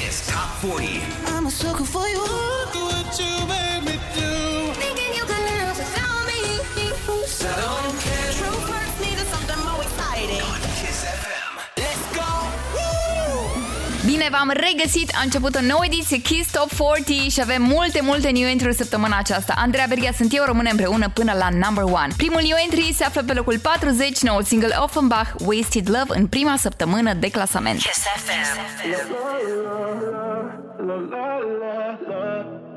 Kiss Top 40. I'm a sucker for you. Look what you made me do. Thinking you could live without me. So Bine, v-am regăsit, a început o nouă ediție Kiss Top 40 și avem multe, multe new entry săptămâna aceasta. Andreea Berghia sunt eu, rămânem împreună până la number 1. Primul new entry se află pe locul 40, noul single Offenbach, Wasted Love, în prima săptămână de clasament. Kiss FM.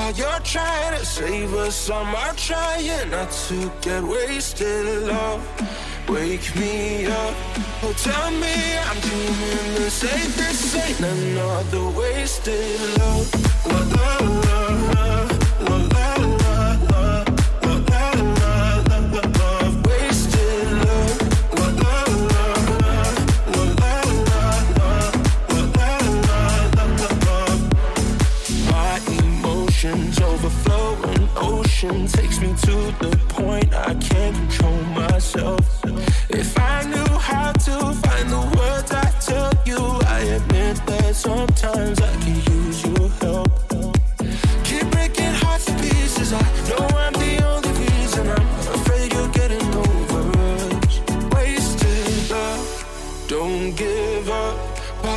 While you're trying to save us, I'm trying not to get wasted. Love, wake me up. Oh, tell me I'm doing the. This ain't another wasted love. La la la emotions overflowing ocean takes me to the point I can't control myself. If I knew how to find the words I tell you, I admit that sometimes I can use your help. Keep breaking hearts to pieces. I know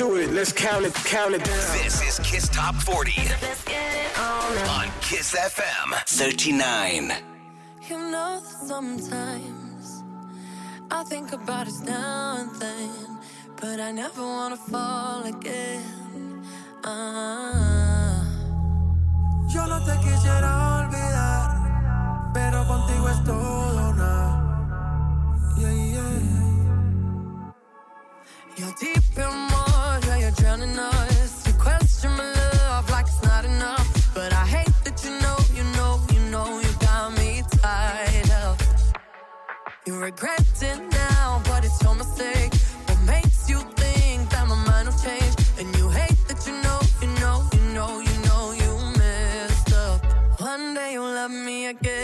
do it. Let's count it. Count it down. This is Kiss Top 40 Let's get it on. on Kiss FM 39. You know that sometimes I think about us now and then, but I never wanna fall again. Ah. Yo no te quisiera olvidar, pero contigo es todo nada. Yeah, yeah. You're deep in water, You my love like it's not enough, but I hate that you know, you know, you know, you got me tied up. You regret it now, but it's your mistake. What makes you think that my mind will change? And you hate that you know, you know, you know, you know you messed up. One day you'll love me again.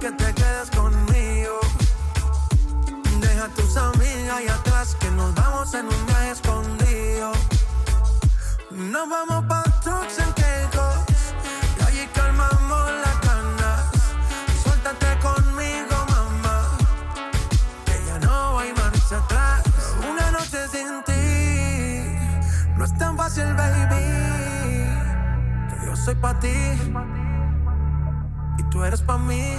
Que te quedes conmigo. Deja a tus amigas ahí atrás, que nos vamos en un viaje escondido. Nos vamos pa' trucks and Caicos, y allí calmamos las ganas. Suéltate conmigo, mamá, que ya no hay marcha atrás. Una noche sin ti, no es tan fácil, baby. Que yo soy pa' ti y tú eres pa' mí.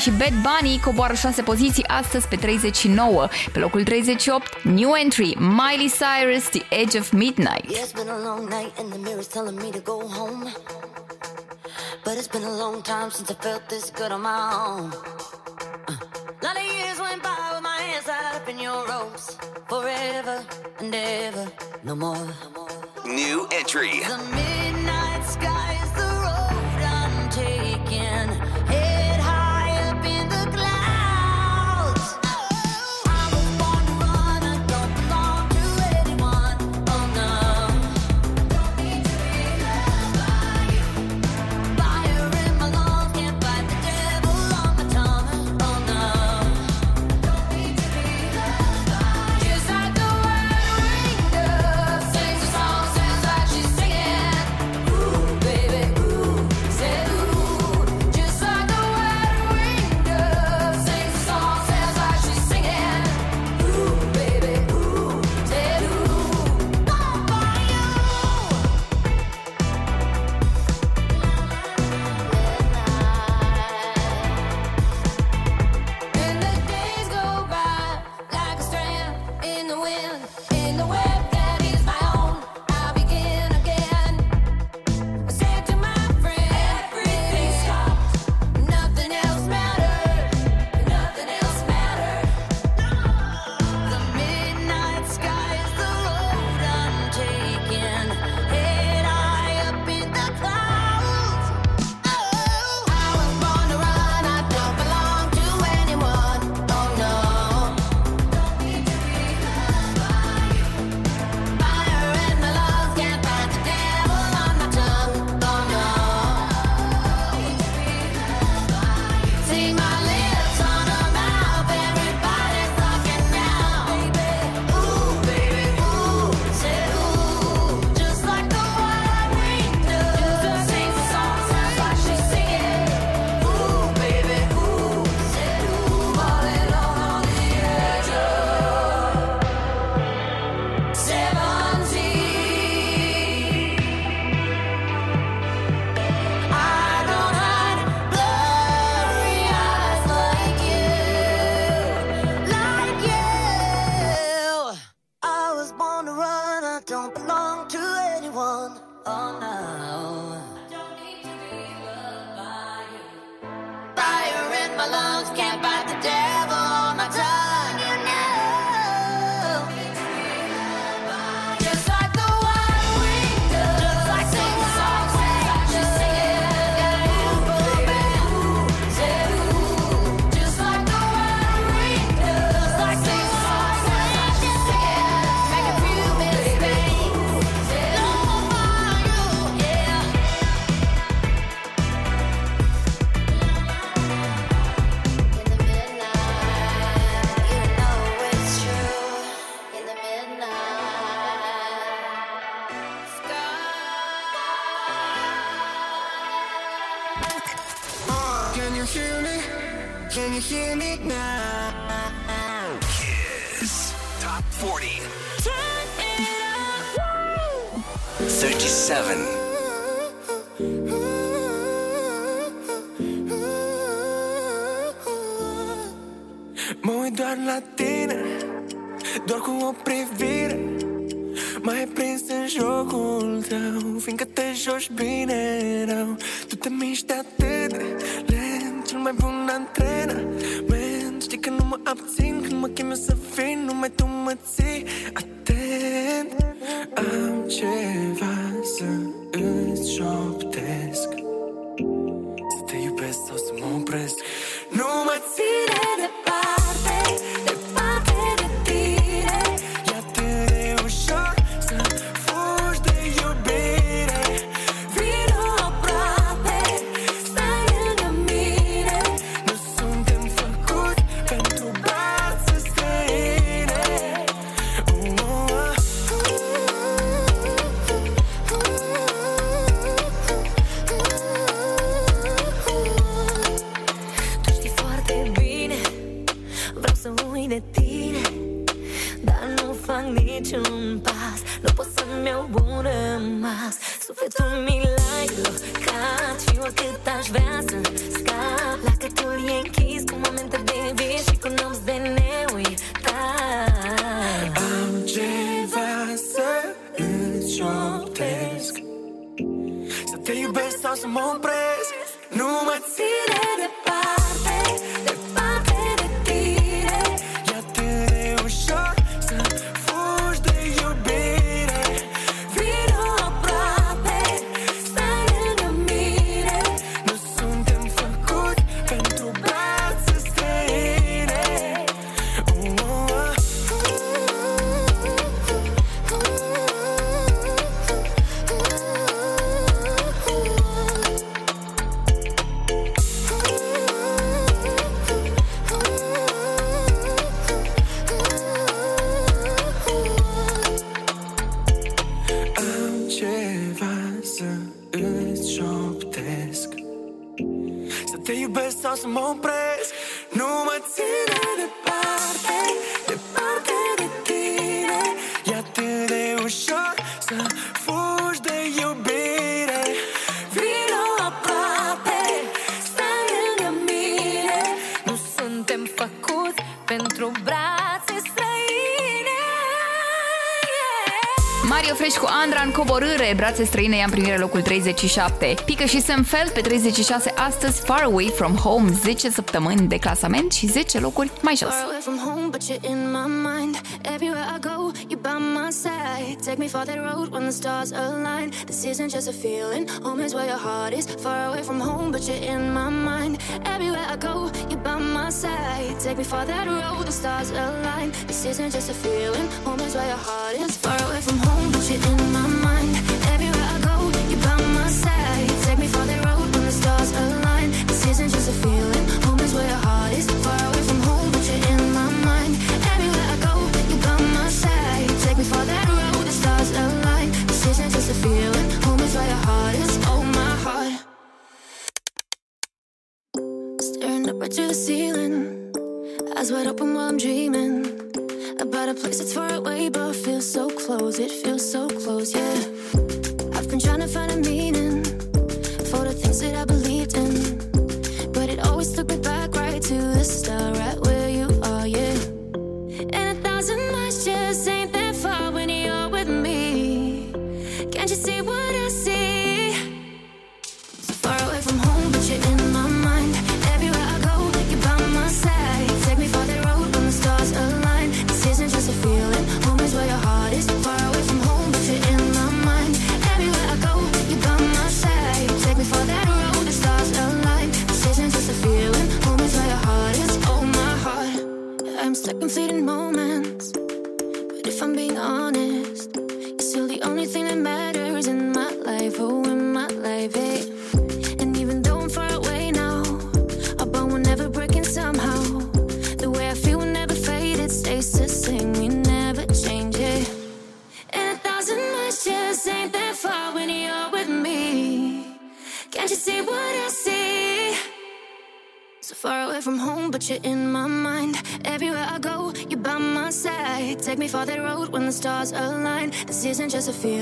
și Bad Bunny coboară 6 poziții astăzi pe 39. Pe locul 38, new entry, Miley Cyrus, The Edge of Midnight. But it's been a long time since I felt this good on my own. Uh. Lot of years went by with my hands tied up in your ropes. Forever and ever, no more. New entry. Federație Străină ia în primire locul 37. Pică și Sam Feld pe 36 astăzi, Far Away From Home, 10 săptămâni de clasament și 10 locuri mai jos. Home is where your heart is. Far away from home, but you're in my just a feeling.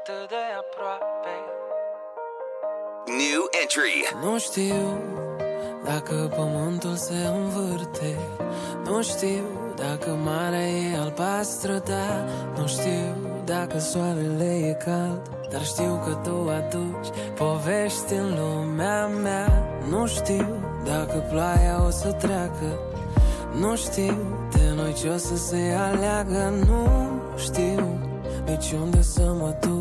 atât de aproape. New entry. Nu știu dacă pământul se învârte. Nu știu dacă marea e albastră, da Nu știu dacă soarele e cald. Dar știu că tu aduci povești în lumea mea. Nu știu dacă ploaia o să treacă. Nu știu de noi ce o să se aleagă. Nu știu nici unde să mă duc.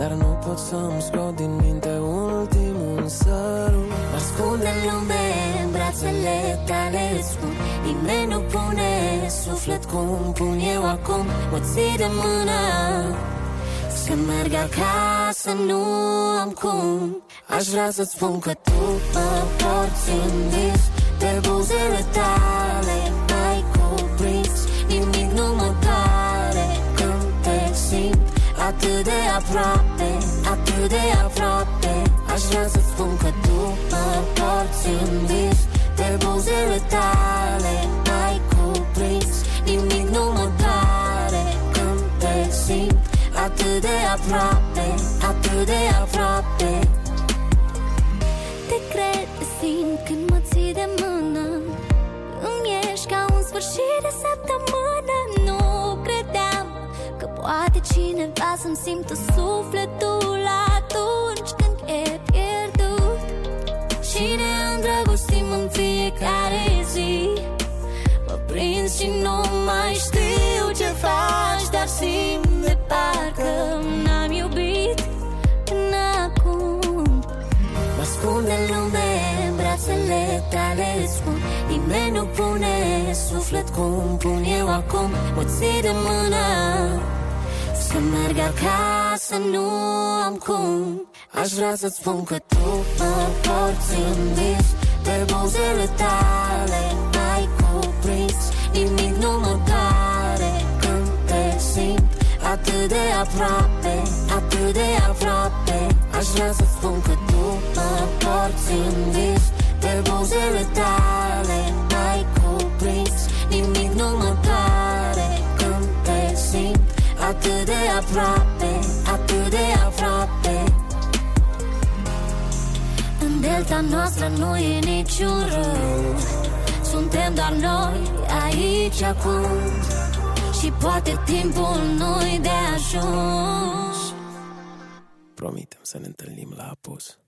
Dar nu pot să-mi scot din minte ultimul sărut. Ascunde lume în brațele tale îți spun Nimeni nu pune suflet cum pun eu acum. Mă ții de mână să merg acasă, nu am cum. Aș vrea să-ți spun că tu mă porți în vis De buzele tale. Atât de aproape, atât de aproape. Aș vrea să-ți spun că tu mă porți în vis De buzele tale mai cuprins. Nimic nu mă doare când te simt Atât de aproape, atât de aproape. Te cred, te simt când mă ții de mână. Îmi ești ca un sfârșit de săptămână. Nu credeam că poate cineva să-mi simtă sufletul atunci când e pierdut. Și ne îndrăgostim în fiecare zi. Mă prind și nu mai știu ce faci Dar simt de parcă n-am iubit până acum. Mă ascunde în lume în brațele tale îți spun Nimeni nu pune suflet cum pun eu acum. Mă ții de mână Să merg acasă, nu am cum. Aș vrea să-ți spun că tu mă porți în vis De buzele tale mai cuprins Nimic nu mă doare. Când te simt Atât de aproape, atât de aproape Aș vrea să spun că tu mă porți în vis De buzele tale mai cuprins Nimic Atât de aproape, atât de aproape. În delta noastră nu e niciun rău. Suntem doar noi aici acum. Și poate timpul nu-i de ajuns. Promitem să ne întâlnim la apus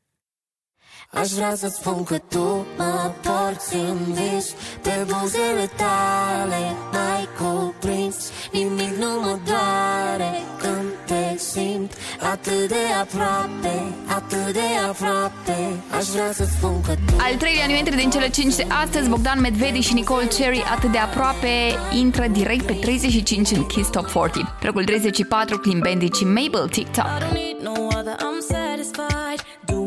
Aș vrea să spun că tu mă porți în vis De buzele tale mai cuprins Nimic nu mă doare când te simt Atât de aproape, atât de aproape Aș vrea să spun că tu Al treilea nu intră din cele 5 de astăzi, Bogdan Medvedi și Nicole Cherry, atât de aproape, intră direct pe 35 în Kiss Top 40. Locul 34, Clean Bandit și Mabel TikTok. I don't need no other, I'm satisfied doing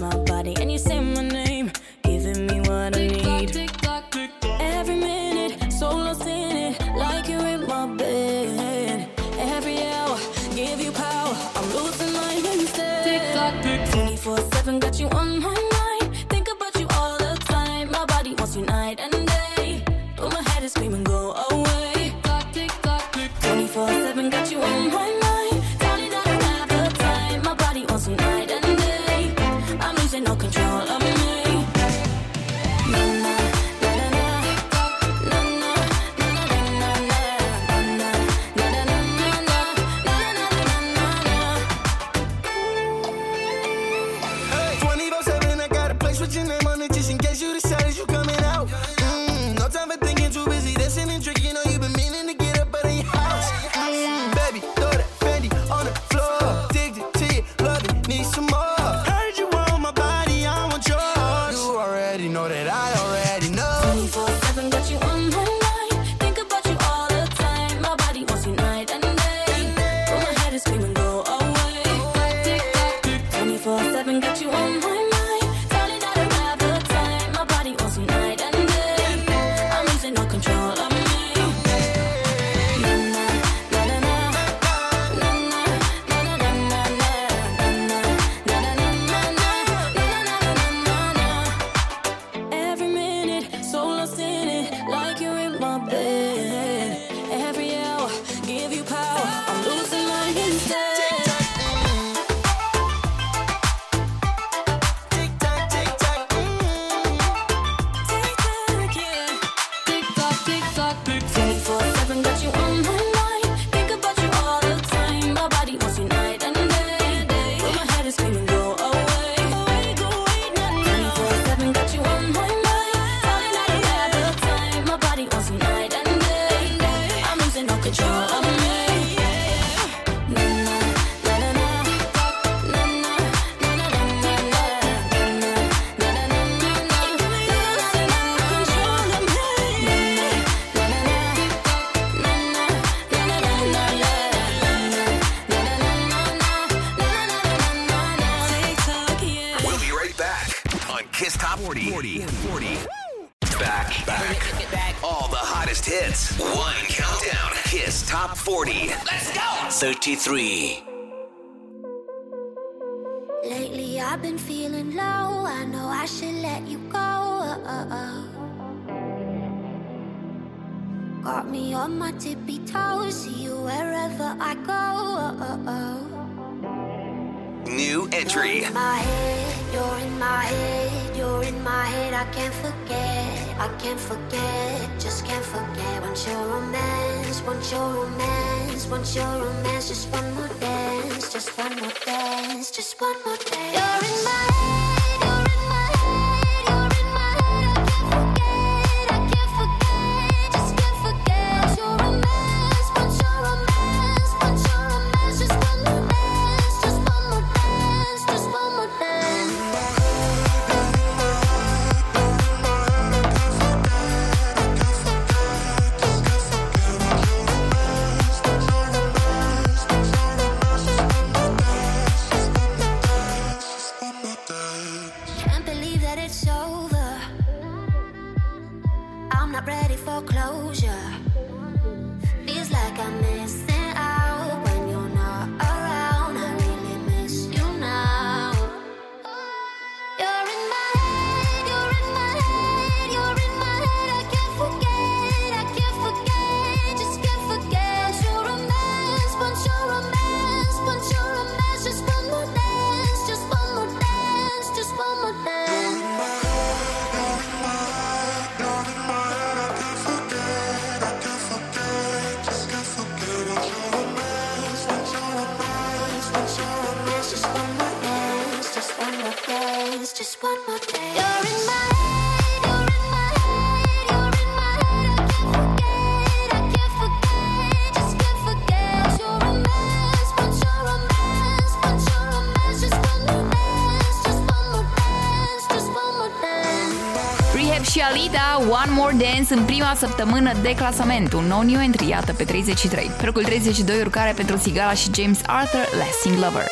my body Frida, One More Dance în prima săptămână de clasament. Un nou new entry, iată, pe 33. Pe locul 32, urcare pentru Sigala și James Arthur, Lasting Lover.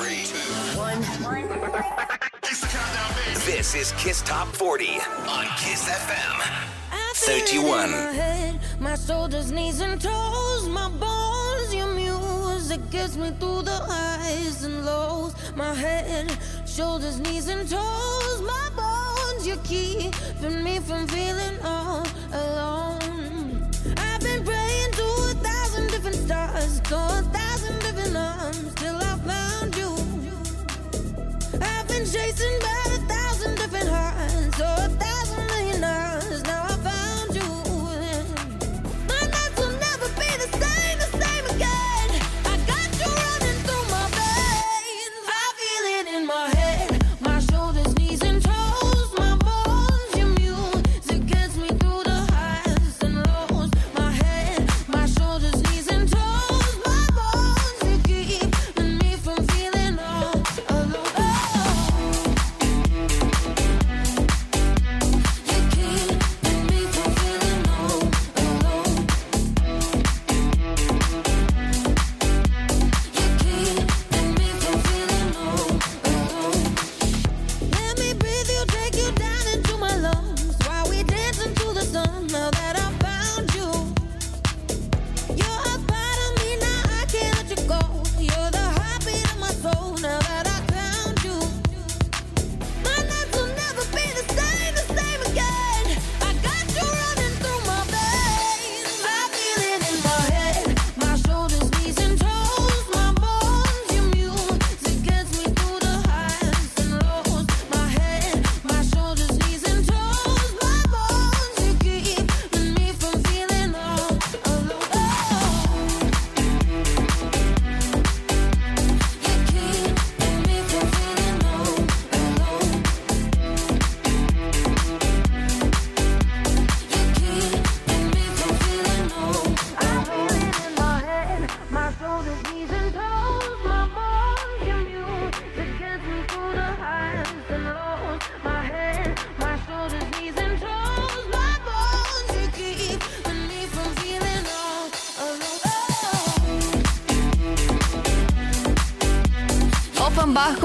Three, two, one. This is Kiss Top 40 on Kiss FM. 31. My, head, my shoulders, knees, and toes, my bones, your music gets me through the highs and lows. My head, shoulders, knees, and toes, my bones, you're keeping me from feeling all alone. I've been praying to a thousand different stars, to a chasing by a thousand different hearts. Oh,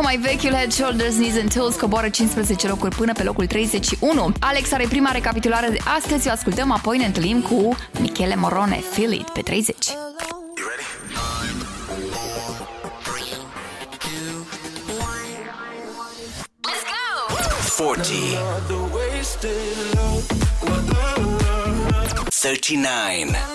mai vechiul Head, Shoulders, Knees and Toes coboară 15 locuri până pe locul 31. Alex are prima recapitulare de astăzi, o ascultăm, apoi ne întâlnim cu Michele Morone, Feel It, pe 30. Forty. 39.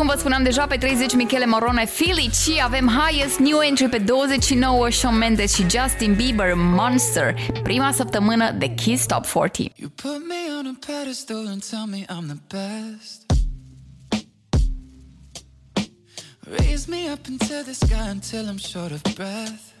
Cum vă spuneam deja, pe 30 Michele Morone Filici, avem Highest New Entry pe 29 Shawn Mendes și Justin Bieber Monster, prima săptămână de Kiss Top 40. You put me on a pedestal and tell me I'm the best Raise me up into the sky until I'm short of breath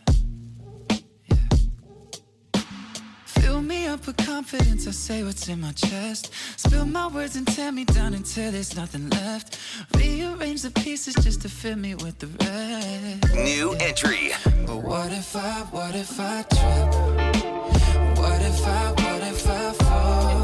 me up with confidence, I say what's in my chest. Spill my words and tear me down until there's nothing left. Rearrange the pieces just to fill me with the rest. New entry. But what if I, what if I trip? What if I, what if I fall?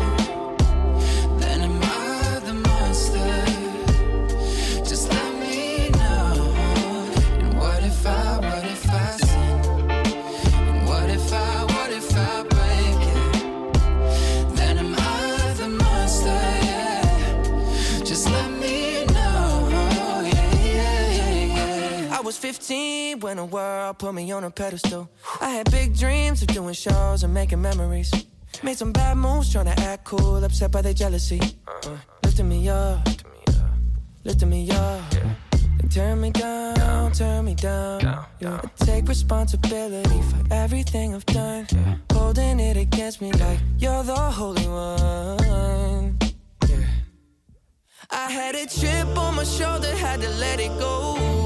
15 when the world put me on a pedestal. I had big dreams of doing shows and making memories. Made some bad moves trying to act cool, upset by their jealousy. Uh, lifting me up, lifting me up. They turn me down, turn me down. I take responsibility for everything I've done. Holding it against me like you're the holy one. I had a chip on my shoulder, had to let it go.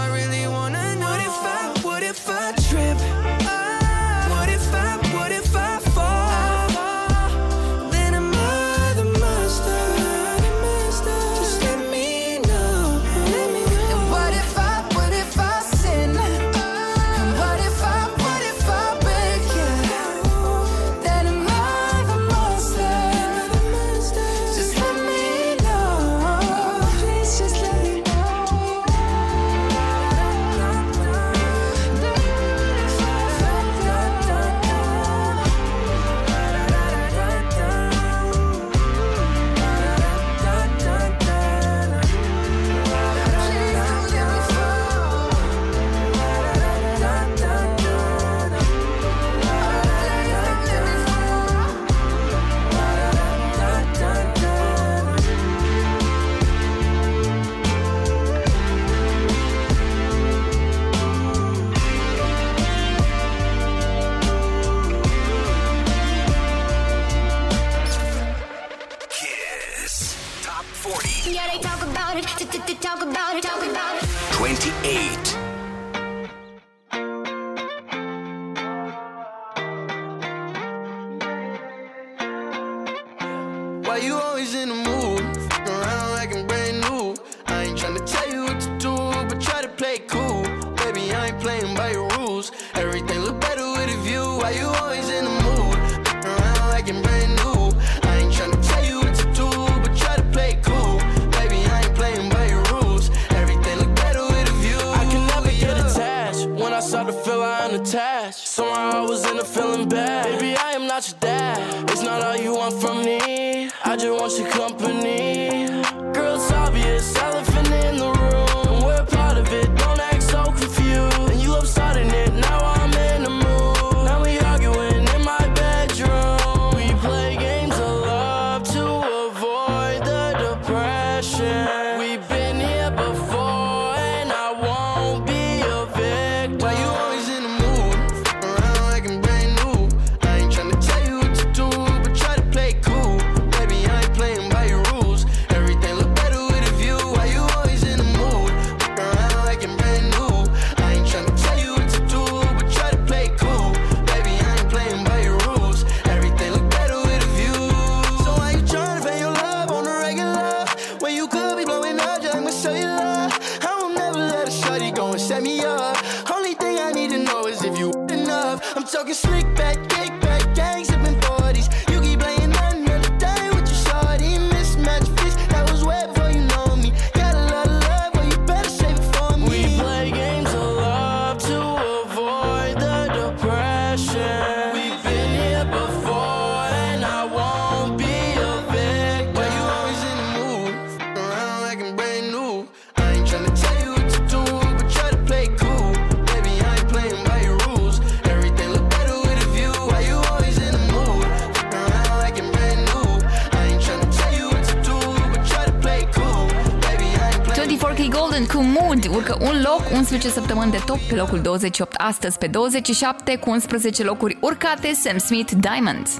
pe locul 28 astăzi pe 27 cu 11 locuri urcate Sam Smith Diamonds.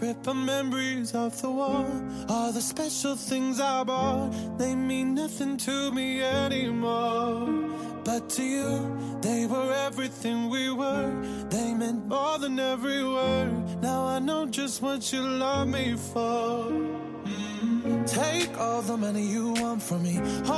Ripper memories of the war. All the special things I bought, they mean nothing to me anymore. But to you, they were everything we were. They meant more than every word. Now I know just what you love me for. Mm-hmm. Take all the money you want from me. All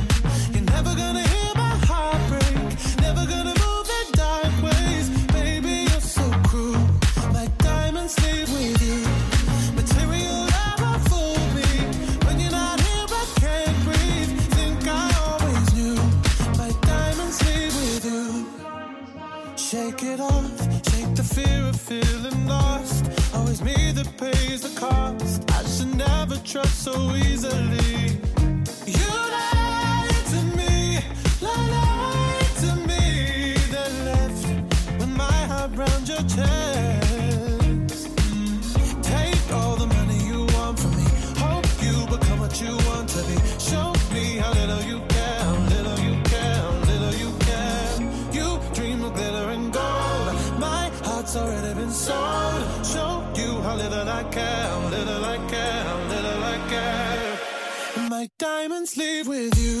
pays the cost. I should never trust so easily. You lied to me, lied to me, then left with my heart round your chest. Care, little I care, little I care. My diamonds leave with you.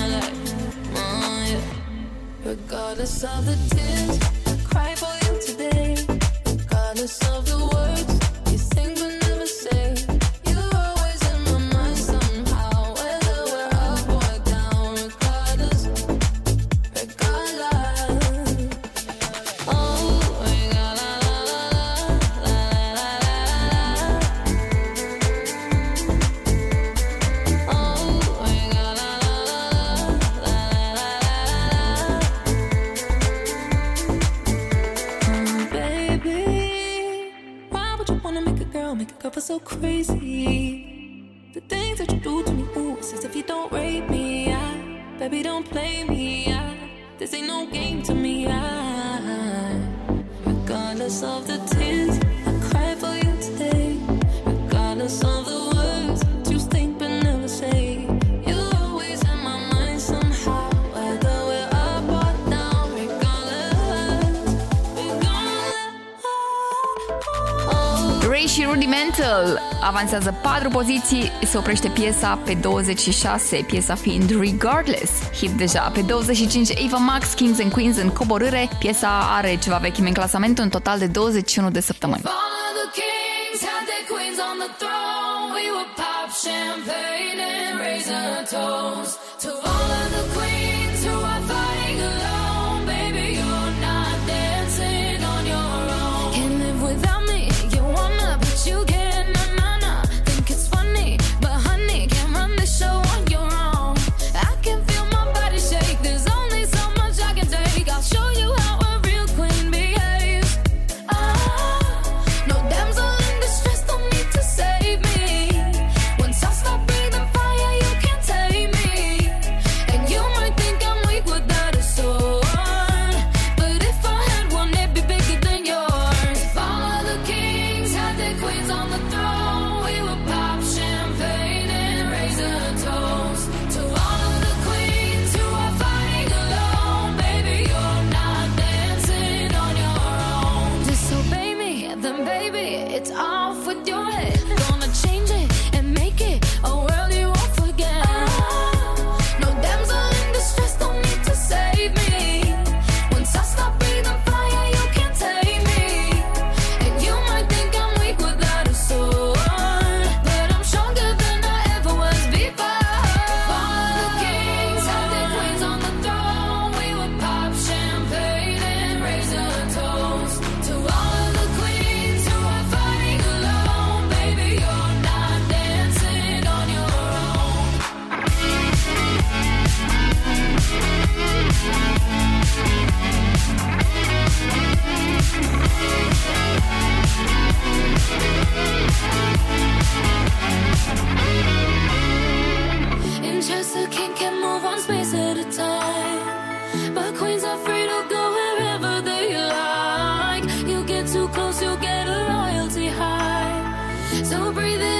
Regardless of the tears, cry for you today. Regardless of the poziții se oprește piesa pe 26, piesa fiind Regardless, hit deja. Pe 25, Eva Max, Kings and Queens în coborâre, piesa are ceva vechime în clasament, un total de 21 de săptămâni. Champagne and raisin toast. So breathe in.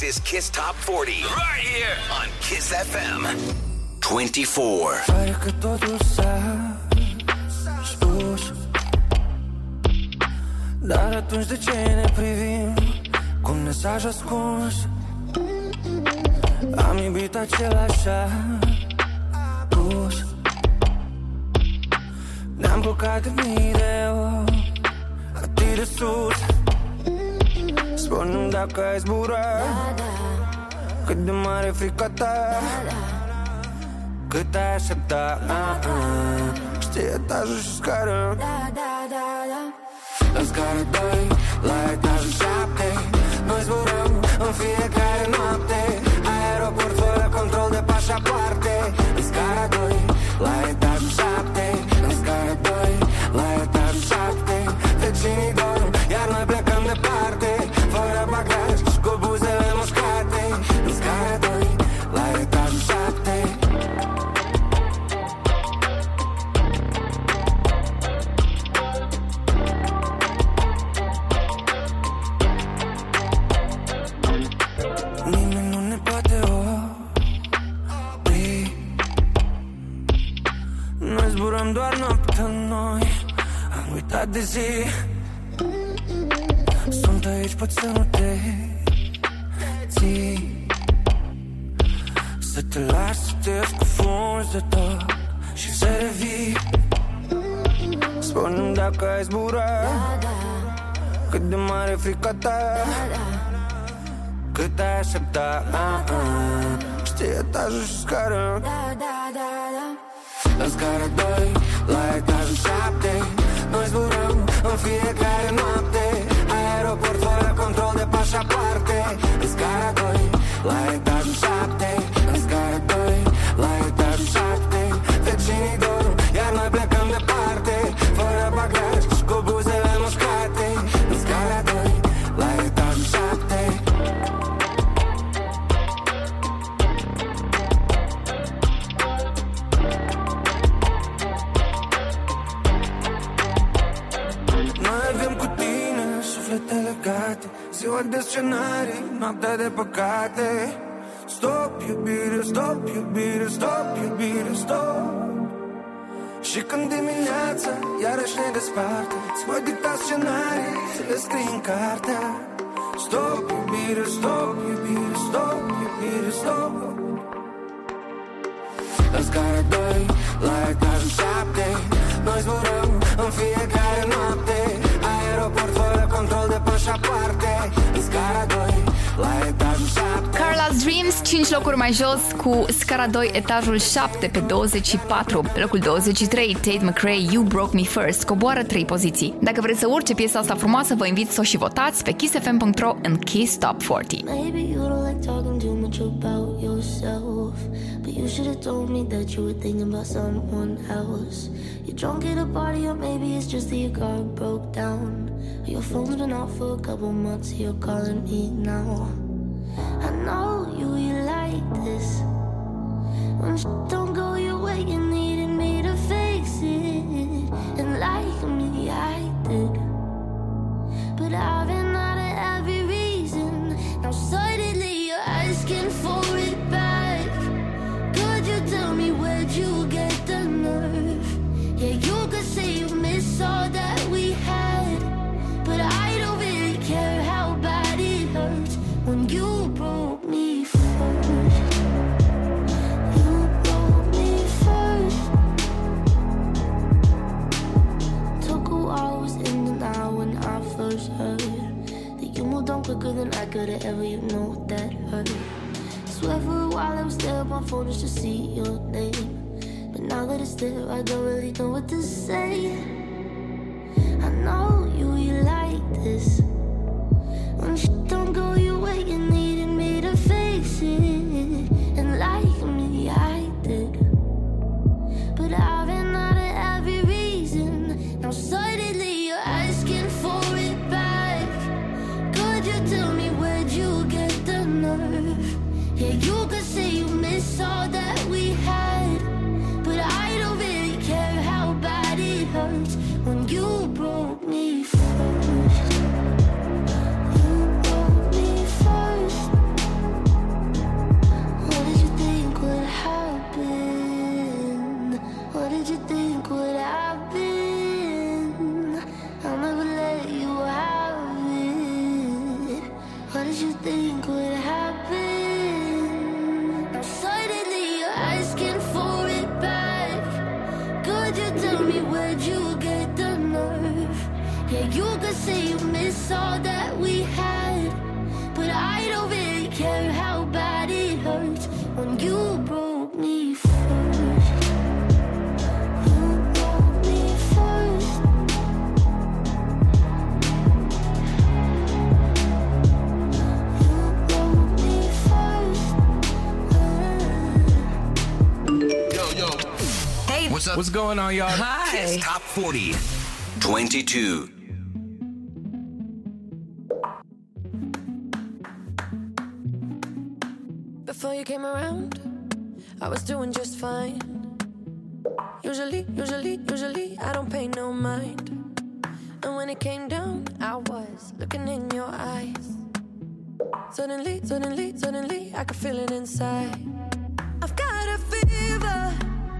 This is Kiss Top 40. Right here on Kiss FM 24. Dar atunci de ce ne privim cu un mesaj ascuns? Am iubit același apus Ne-am blocat de mii de ori Atât de sus Spune dacă ai zbura da, da. Cât de mare frica ta? Da, da, Cât ai aștepta? Da, da. Știi etajul și scară. În scară 2, la etajul 7 Noi zburăm în fiecare de zi. Sunt aici, pot să nu te ții. Să te lași să te scufunzi de tot Și să revii. Spune-mi dacă ai zbura Cât de mare frica ta cât ai aștepta. Ah, ah. Știi etajul și scară. La scara 2, la etajul 7 Noi zburăm în fiecare noapte Aeroport fără control de pașapoarte În scara 2, la etajul scenarii, noaptea de păcate. Stop, iubire, stop, iubire, stop, iubire, stop. Și când dimineața iarăși ne desparte Îți voi dicta scenarii, să le scrii în cartea Stop, iubire, stop, iubire, stop, iubire, stop. La scara 2, la etajul 7 Noi zburăm în fiecare noapte control de pasaporte, y es caro y scara 2, la etajul 7 Carla's Dreams, 5 locuri mai jos cu Scara 2, etajul 7 pe 24. Pe locul 23, Tate McRae, You Broke Me First, coboară 3 poziții. Dacă vreți să urce piesa asta frumoasă, vă invit să o și votați pe kissfm.ro în Kiss Top 40. Maybe you don't like talking too much about yourself. But you should have told me that you were thinking about someone else. You're drunk at a party, or maybe it's just that your car broke down. Or your phone's been off for a couple months, you're calling me now. I know you, you like this. When don't go your way, you needed than I could have ever. You know that hurt. Swear for a while I was there on my phone just to see your name. But now that it's there, I don't really know what to say. I know you, you like this. What's going on, y'all? Hi. Kiss Top 40. 22. Before you came around, I was doing just fine. Usually, usually, usually, I don't pay no mind. And when it came down, I was looking in your eyes. Suddenly, suddenly, suddenly, I could feel it inside. I've got a fever,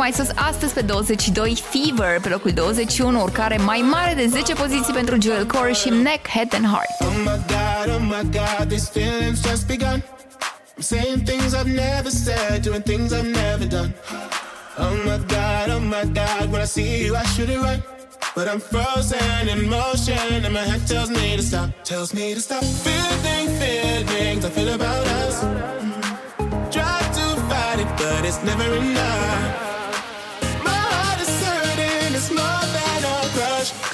mai sus astăzi pe 22 Fever Pe locul 21 urcare mai mare de 10 poziții pentru Joel Corey și Neck, Head and Heart Oh my god, oh my god, these feelings just begun. I'm saying things I've never said, doing things I've never done. Oh my god, oh my god, when I see you, I should it right. But I'm frozen in motion, and my head tells me to stop, tells me to stop. Feeling feelings I feel about us. Try to fight it, but it's never enough.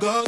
Goes.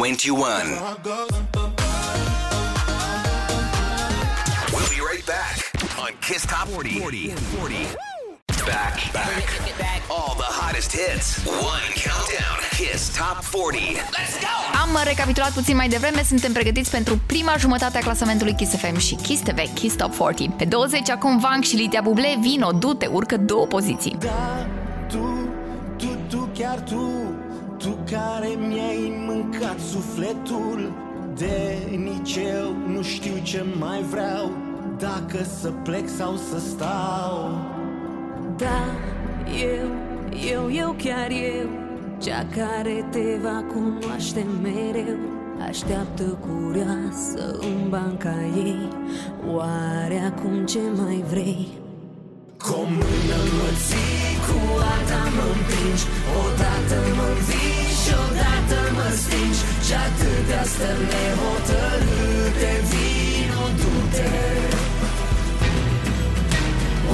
21. Heart goes. We'll be right back on Kiss Top 40. 40. 40. Back, back. All the hottest hits. One countdown. Kiss Top 40. Let's go! Am recapitulat puțin mai devreme, suntem pregătiți pentru prima jumătate a clasamentului Kiss FM și Kiss TV, Kiss Top 40. Pe 20, acum Vank și Lidia Buble, vino, du-te, urcă două poziții. Da, tu, tu, tu, chiar tu Tu care mi-ai mâncat sufletul? De nici eu nu știu ce mai vreau. Dacă să plec sau să stau. Da, eu, eu, eu, chiar eu. Cea care te va cunoaște mereu. Așteaptă curioasă în banca ei. Oare acum ce mai vrei? Cu o mână mă ții, cu alta mă împingi Odată mă învingi și odată mă stingi. Și atâtea stări nehotărâte Vino, du-te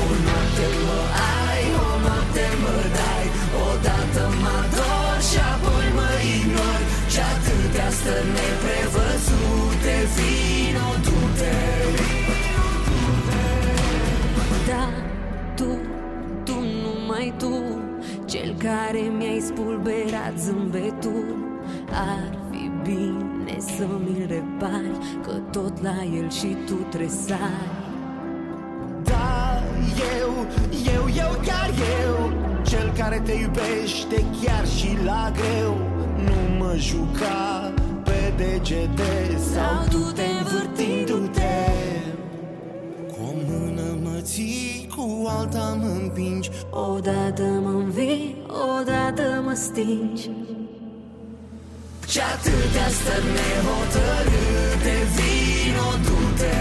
O noapte mă ai, o noapte mă dai Odată mă ador și apoi mă ignori. Și atâtea stări neprevăzute Vino, tu Cel care mi-ai spulberat zâmbetul. Ar fi bine să mi-l repari Că tot la el și tu tresai. Da, eu, eu, eu, chiar eu Cel care te iubește chiar și la greu. Nu mă juca pe degete Sau du-te învârtindu-te Cu o mână mă ții, cu alta mă împingi. Odată mă învii, odată mă stingi. Și atâtea stări nehotărâte Vino, du-te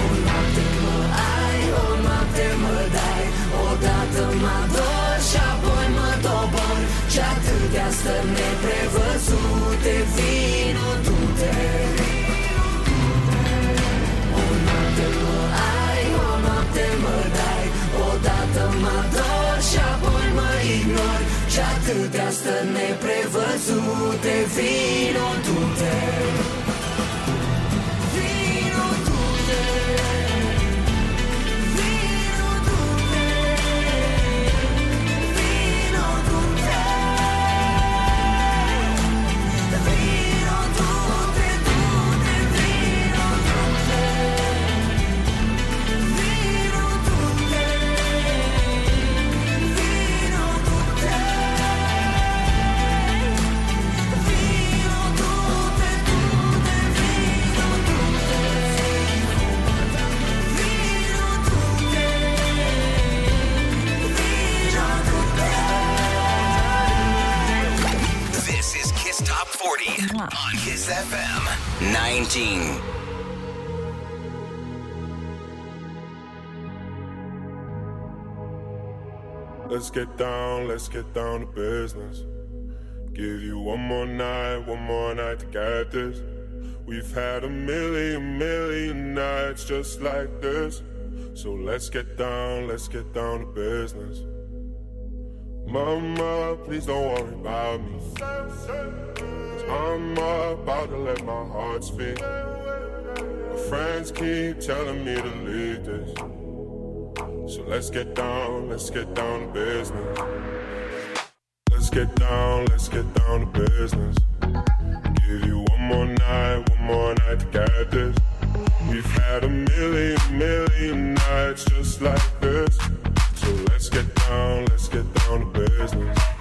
O noapte mă ai, o noapte mă dai Odată mă ador și apoi mă dobor. Și atâtea stări neprevăzute Vino, du-te Și atâtea stări neprevăzute Vino, du-te Vino, on Kiss FM. 19. Let's get down, let's get down to business. Give you one more night, one more night to get this. We've had a million, million nights just like this. So let's get down, let's get down to business. Mama, please don't worry about me. I'm about to let my heart speak. My friends keep telling me to leave this. So let's get down, let's get down to business. Let's get down, let's get down to business. Give you one more night, one more night to get this. We've had a million, million nights just like this. So let's get down, let's get down to business.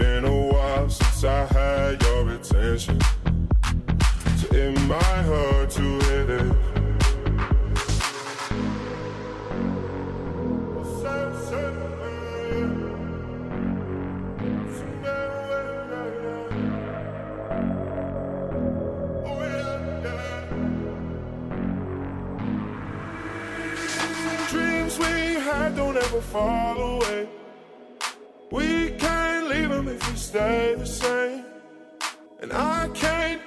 Been a while since I had your attention. It might hurt to hit it. Dreams we had don't ever fall away. We can't leave them if we stay the same. And I can't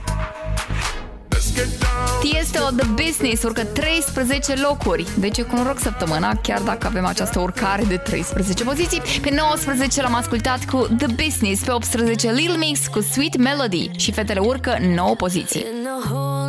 Let's get down. Tiesto The Business urcă 13 locuri. Deci e cu noroc săptămâna, chiar dacă avem această urcare de 13 poziții. Pe 19 l-am ascultat cu The Business, pe 18 Lil Mix cu Sweet Melody și fetele urcă 9 poziții. In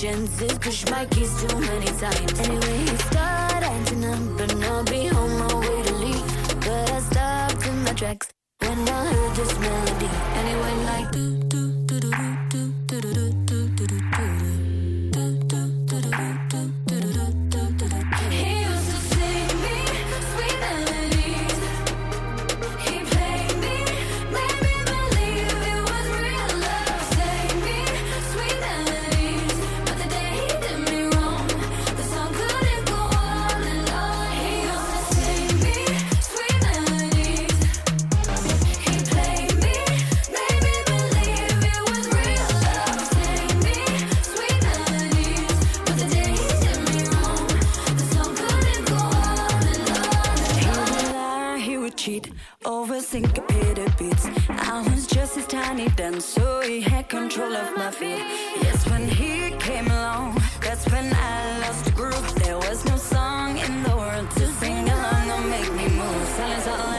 chances, pushed my keys too many times. Anyway, he started acting up, and I'll be on my way to leave. But I stopped in my tracks when I heard this melody, and syncopated beats. I was just his tiny dance, so he had control of my feet. Yes, when he came along, that's when I lost the groove. There was no song in the world to sing along or make me move. Silence all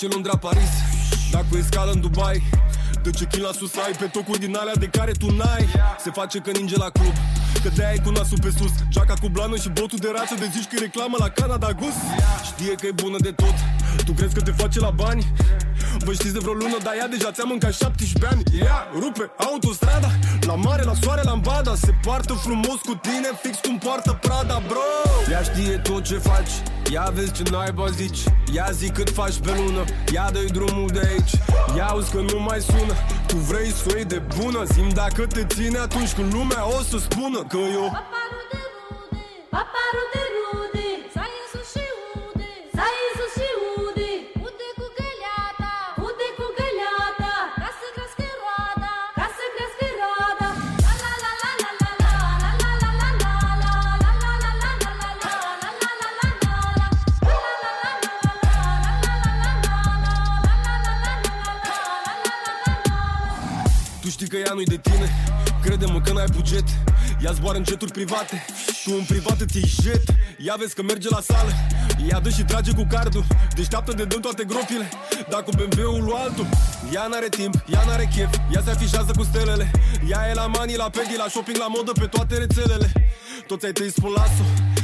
face Londra Paris. Dacă e scală în Dubai Dă check la sus, ai pe tocuri din alea de care tu n-ai. Se face că ninge la club Că de-aia e cu nasul pe sus. Ceaca cu blană și botul de rață De zici că e reclamă la Canada Gus Știe că e bună de tot Tu crezi că te face la bani? Vă știți de vreo lună, dar ea deja ți-a mâncat 17 ani. Ea rupe autostrada La mare, la soare, la ambada Se poartă frumos cu tine, fix cum poartă Prada, bro. Ea știe tot ce faci Ia vezi ce naiba zici. Ia zi cât faci pe lună Ia dă drumul de aici. Ia auzi că nu mai sună Tu vrei să o iei de bună? Zim dacă te ține atunci când lumea o să spună Că eu Ea zboară în jeturi private. Tu în privat îți iei jet. Ea vezi că merge la sală. Ea dă și trage cu cardul. Deșteaptă de dăm toate gropile. Dar cu BMW-ul lui altul. Ea n-are timp, ea n-are chef. Ea se afișează cu stelele. Ea e la mani, la pedi, la shopping, la modă Pe toate rețelele. Toți ai tăi spun lasă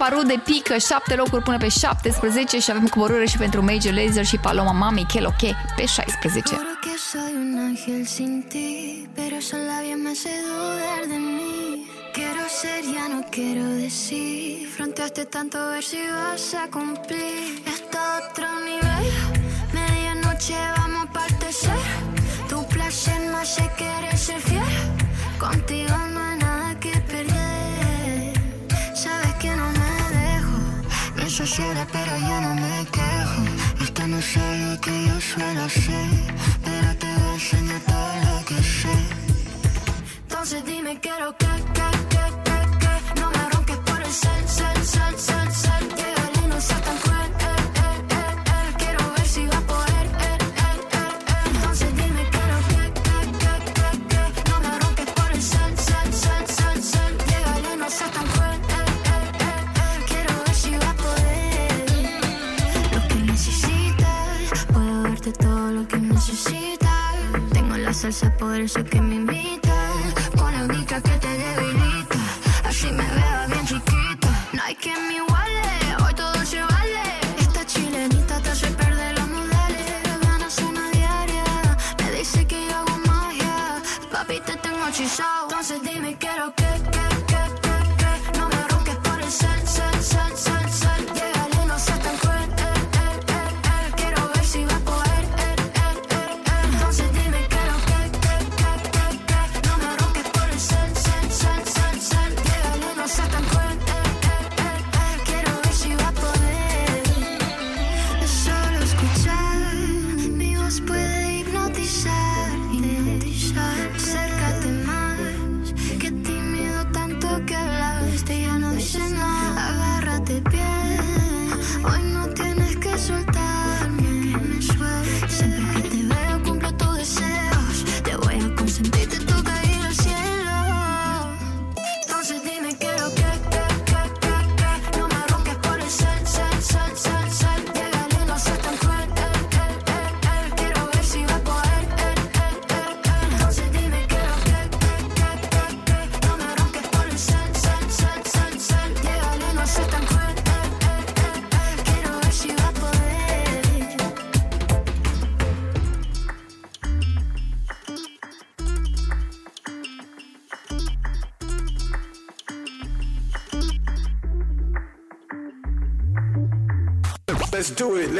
Spy, Paparude pică 7 locuri până pe 17 și avem coborâre și pentru Major Lazer și Paloma Mami Keloche pe 16. Juro que soy un ángel sin ti, pero esa labia me hace dudar de mí. Quiero ser, ya no quiero decir. Fronteaste tanto a ver si vas a cumplir. Esto a otro nivel. Medianoche vamos a partecer. Tu placer me hace querer ser fiel. Contigo no Ciega, pero yo no me quejo. Esto no algo que yo suelo hacer. Pero te voy a enseñar todo lo que sé. Entonces dime quiero que, que, que, que, que No me ronques por el cel, salsa poderosa que me invita.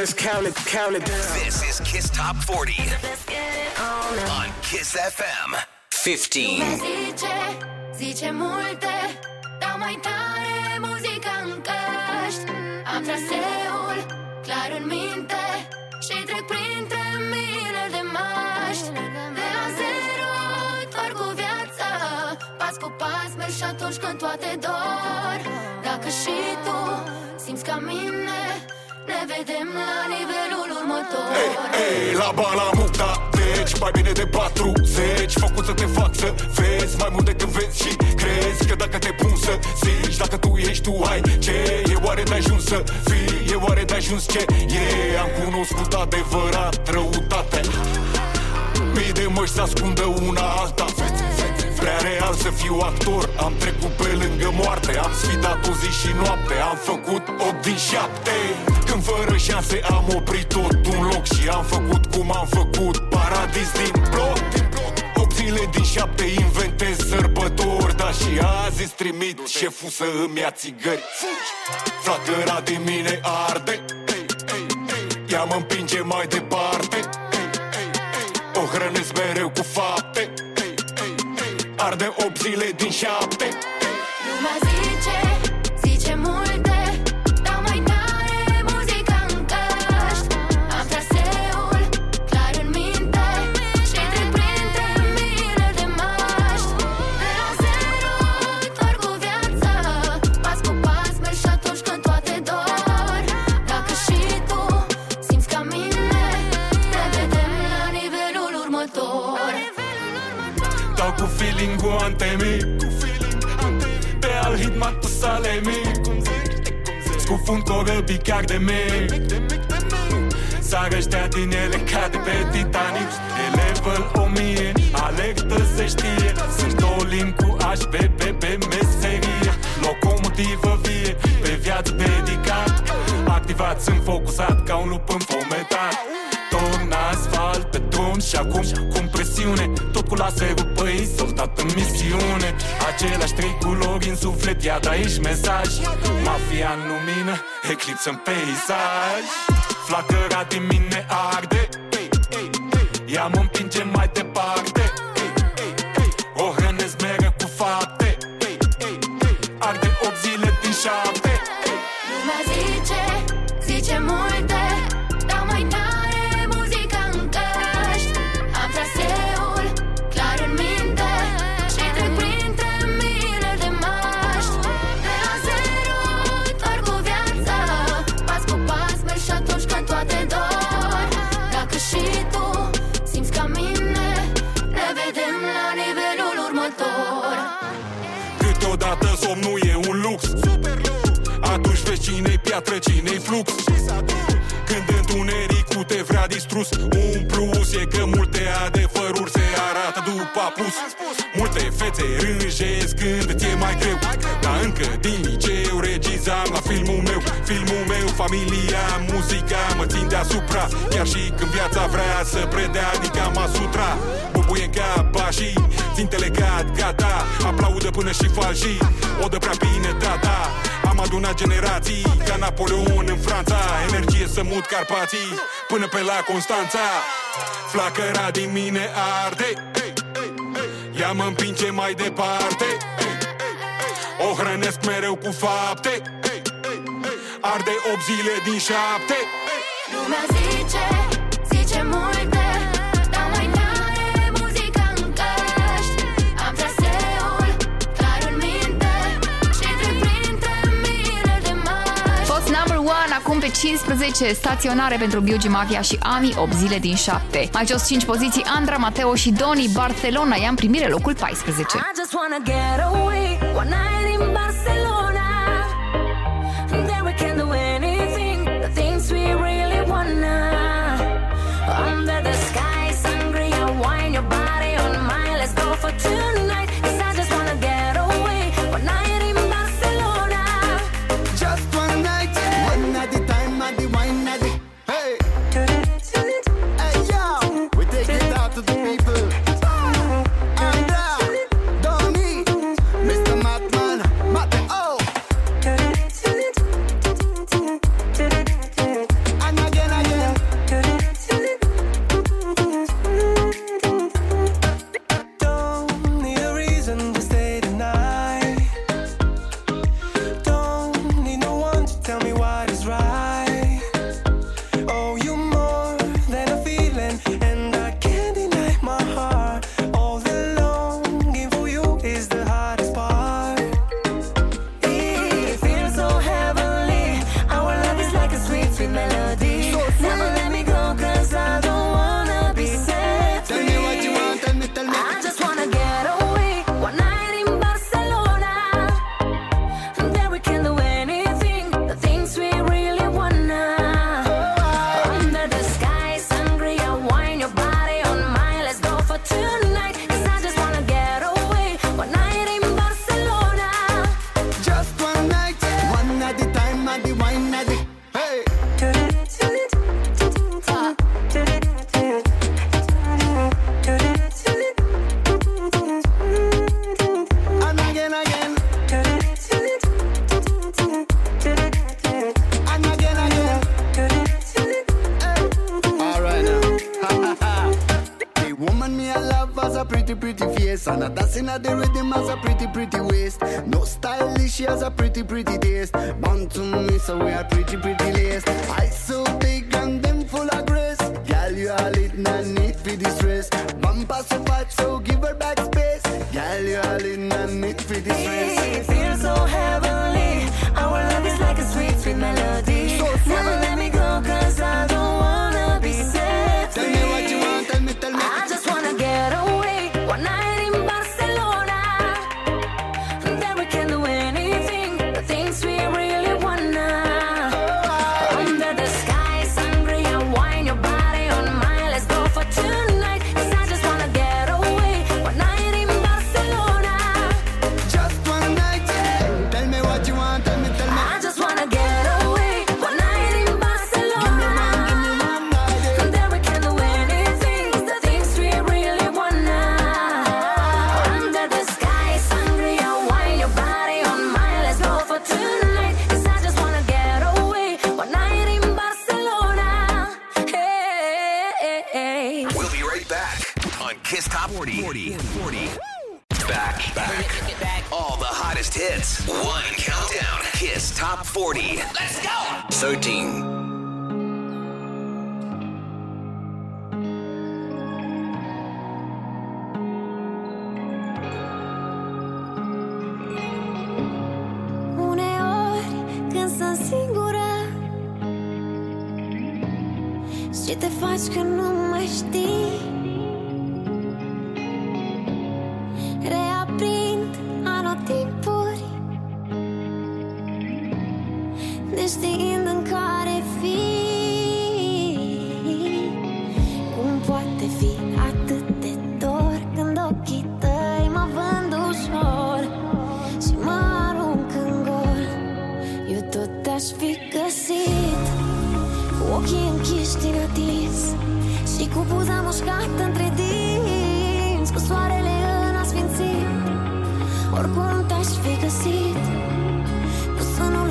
Let's do it. Let's count it, count it down. This is Kiss Top 40 on Kiss FM 15. Lumea zice, zice multe Dau mai tare muzica în căști Am traseul clar în minte Și trec printre mile de maști De la zero doar cu viața Pas cu pas merg și atunci când toate dor Dacă și tu simți ca mine Ne vedem la nivelul următor. Ei, la bala mucta Deci mai bine de 40 Făcut să te fac să vezi Mai mult decât vezi și crezi Că dacă te pun să zici Dacă tu ești, tu ai ce E oare de ajuns să fii E oare de ajuns ce e? Am cunoscut adevărat răutate. Mii de măști se ascundă una alta Prea real să fiu actor. Am trecut pe lângă moarte Am sfidat o zi și noapte. Am făcut 8 din 7 Când fără șanse am oprit tot un loc Și am făcut cum am făcut. Paradis din bloc. 8 zile din 7 inventez sărbători. Dar și azi îți trimit șeful să îmi ia țigări. Flacăra de mine arde. Ea mă împinge mai departe. O hrănesc mereu cu fapte Arde 8 zile din 7 feeling-ul antemii Pe al hit matu salemi Scufund corăbii chiar de mic Sar ăștia din ele ca de pe Titanic. E level 1000 Alertă se știe. Sunt all cu HBB pe meserie. Locomotivă vie Pe viață dedicat. Activat, sunt focusat ca un lup înfometat în misiune. Aceleași trei culori în suflet, iată aici mesaj. Mafia în lumină, eclipsă în peisaj. Flacăra din mine arde. Ea mă împinge mai departe cine-i piatră, cine-i flux Când întunericul te vrea distrus Un plus e că multe adevăruri se arată după apus. Multe fețe rânjesc când ți-e mai greu. Dar încă din liceu regizam la filmul meu. Filmul meu, familia, muzica mă țin deasupra. Chiar și când viața vrea să predea din Kama Sutra Bubuie în cap și ținte legat, gata. Aplaudă până și falși, o dă prea bine tata. Am adunat generații ca Napoleon în Franța. Energie să mut Carpații până pe la Constanța. Flacăra din mine arde Ea mă împinge mai departe. O hrănesc mereu cu fapte Arde 8 zile din 7 Lumea zice, zice acum pe 15 staționare pentru Biugi Mafia și Ami 8 zile din 7. Mai jos 5 poziții Andra, Mateo și Doni Barcelona i-am primire locul 14.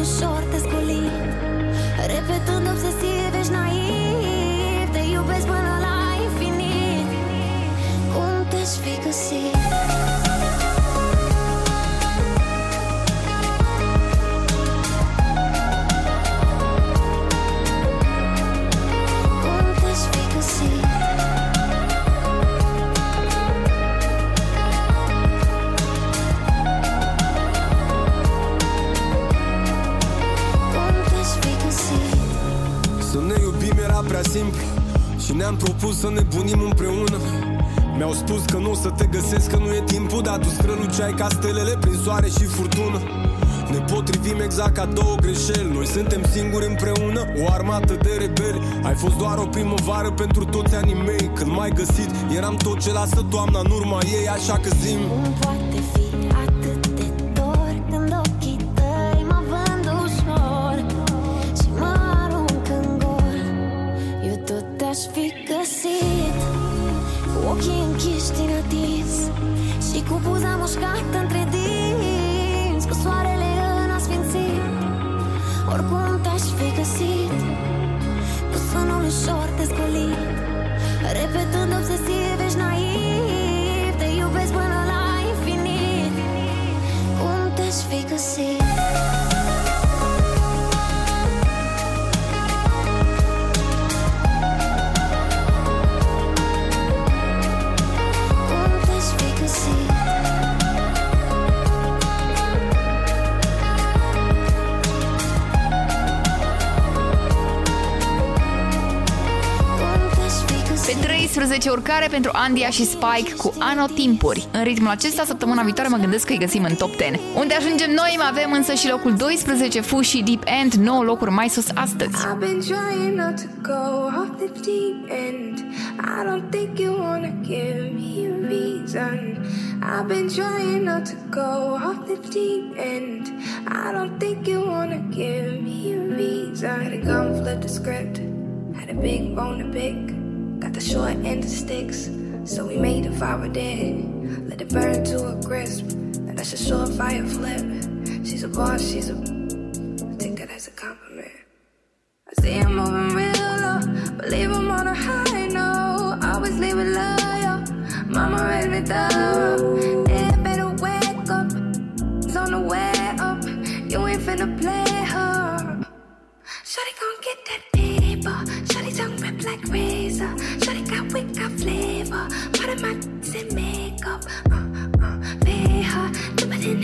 ușor te scoli. Repetând obsesiv ești naiv. Da, tu străluceai ca stelele prin soare și furtună. Ne potrivim exact ca două greșeli. Noi suntem singuri împreună, o armată de rebeli. Ai fost doar o primăvară pentru toți anii mei Când m-ai găsit, eram tot ce lasă toamna în urma ei Așa că zim. pare pentru Andia și Spike cu Anotimpuri. În ritmul acesta, săptămâna viitoare mă gândesc că îi găsim în top 10. Unde ajungem noi, mai avem însă și locul 12, Fu și Deep End, 9 locuri mai sus astăzi. I've been trying not to go off the deep end. I don't think you wanna give me a reason. Had to come flip the script. Had a big bone to pick. At the short end of sticks, so we made a fire dead. Let it burn to a crisp, and that's a short fire flip. She's a boss, she's a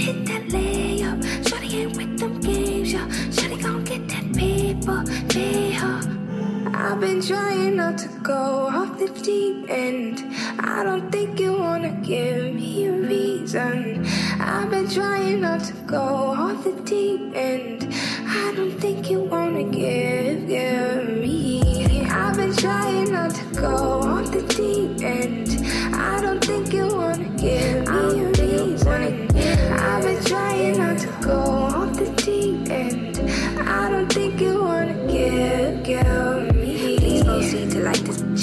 hit that layup. Shorty ain't with them games, yeah. Shorty gon' get that paper. Pay her. I've been trying not to go off the deep end. I don't think you wanna give me a reason. I've been trying not to go off the deep end. I don't think you wanna give, give me. I've been trying not to go off the deep end. I don't think you wanna give me a reason. Trying not to go off the deep end. I don't think you wanna give, give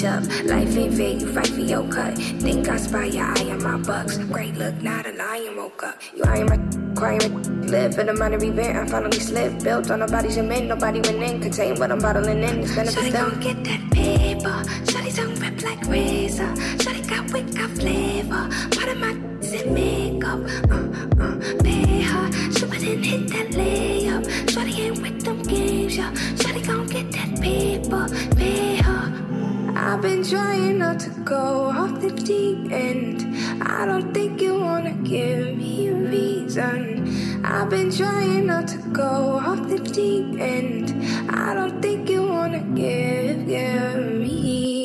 up. Life ain't fair, you fight for your cut. Think I spy your eye on my bucks. Great look, not a lion woke up. You eyeing my crying live in a minor event. I finally slipped. Built on nobody's cement, nobody went in. Contain what I'm bottling in. It's benefits don't get that paper. Shawty's on rip like razor. Shawty got wit, got flavor. Part of my in makeup. Uh, uh, pay her. It and hit that layup. Shawty ain't with them games, yeah. Shawty gon' get that paper. Pay her. I've been trying not to go off the deep end. I don't think you wanna give me a reason. I've been trying not to go off the deep end. I don't think you wanna give, give me.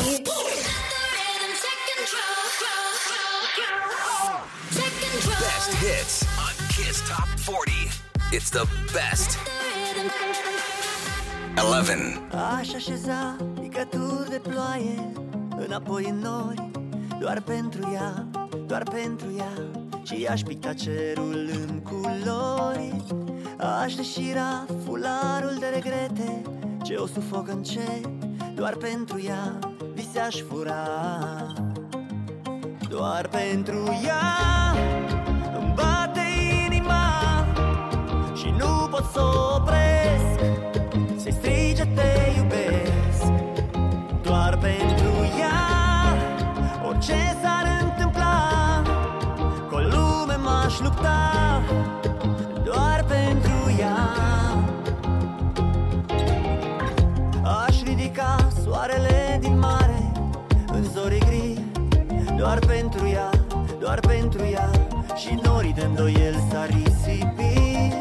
Best hits on Kiss Top 40. It's the best. 11. Aș așeza picături de ploaie Înapoi în nori Doar pentru ea, doar pentru ea. Și aș picta cerul în culori Aș deșira fularul de regrete. Ce o sufoc încet Doar pentru ea vise aș fura. Doar pentru ea Îmi bate inima Și nu pot să o opresc. Să-i strige te iubesc de îndoiel s-ar risipi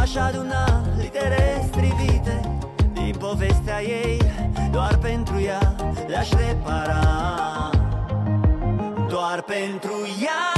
Aș aduna litere strivite Din povestea ei Doar pentru ea le-aș repara. Doar pentru ea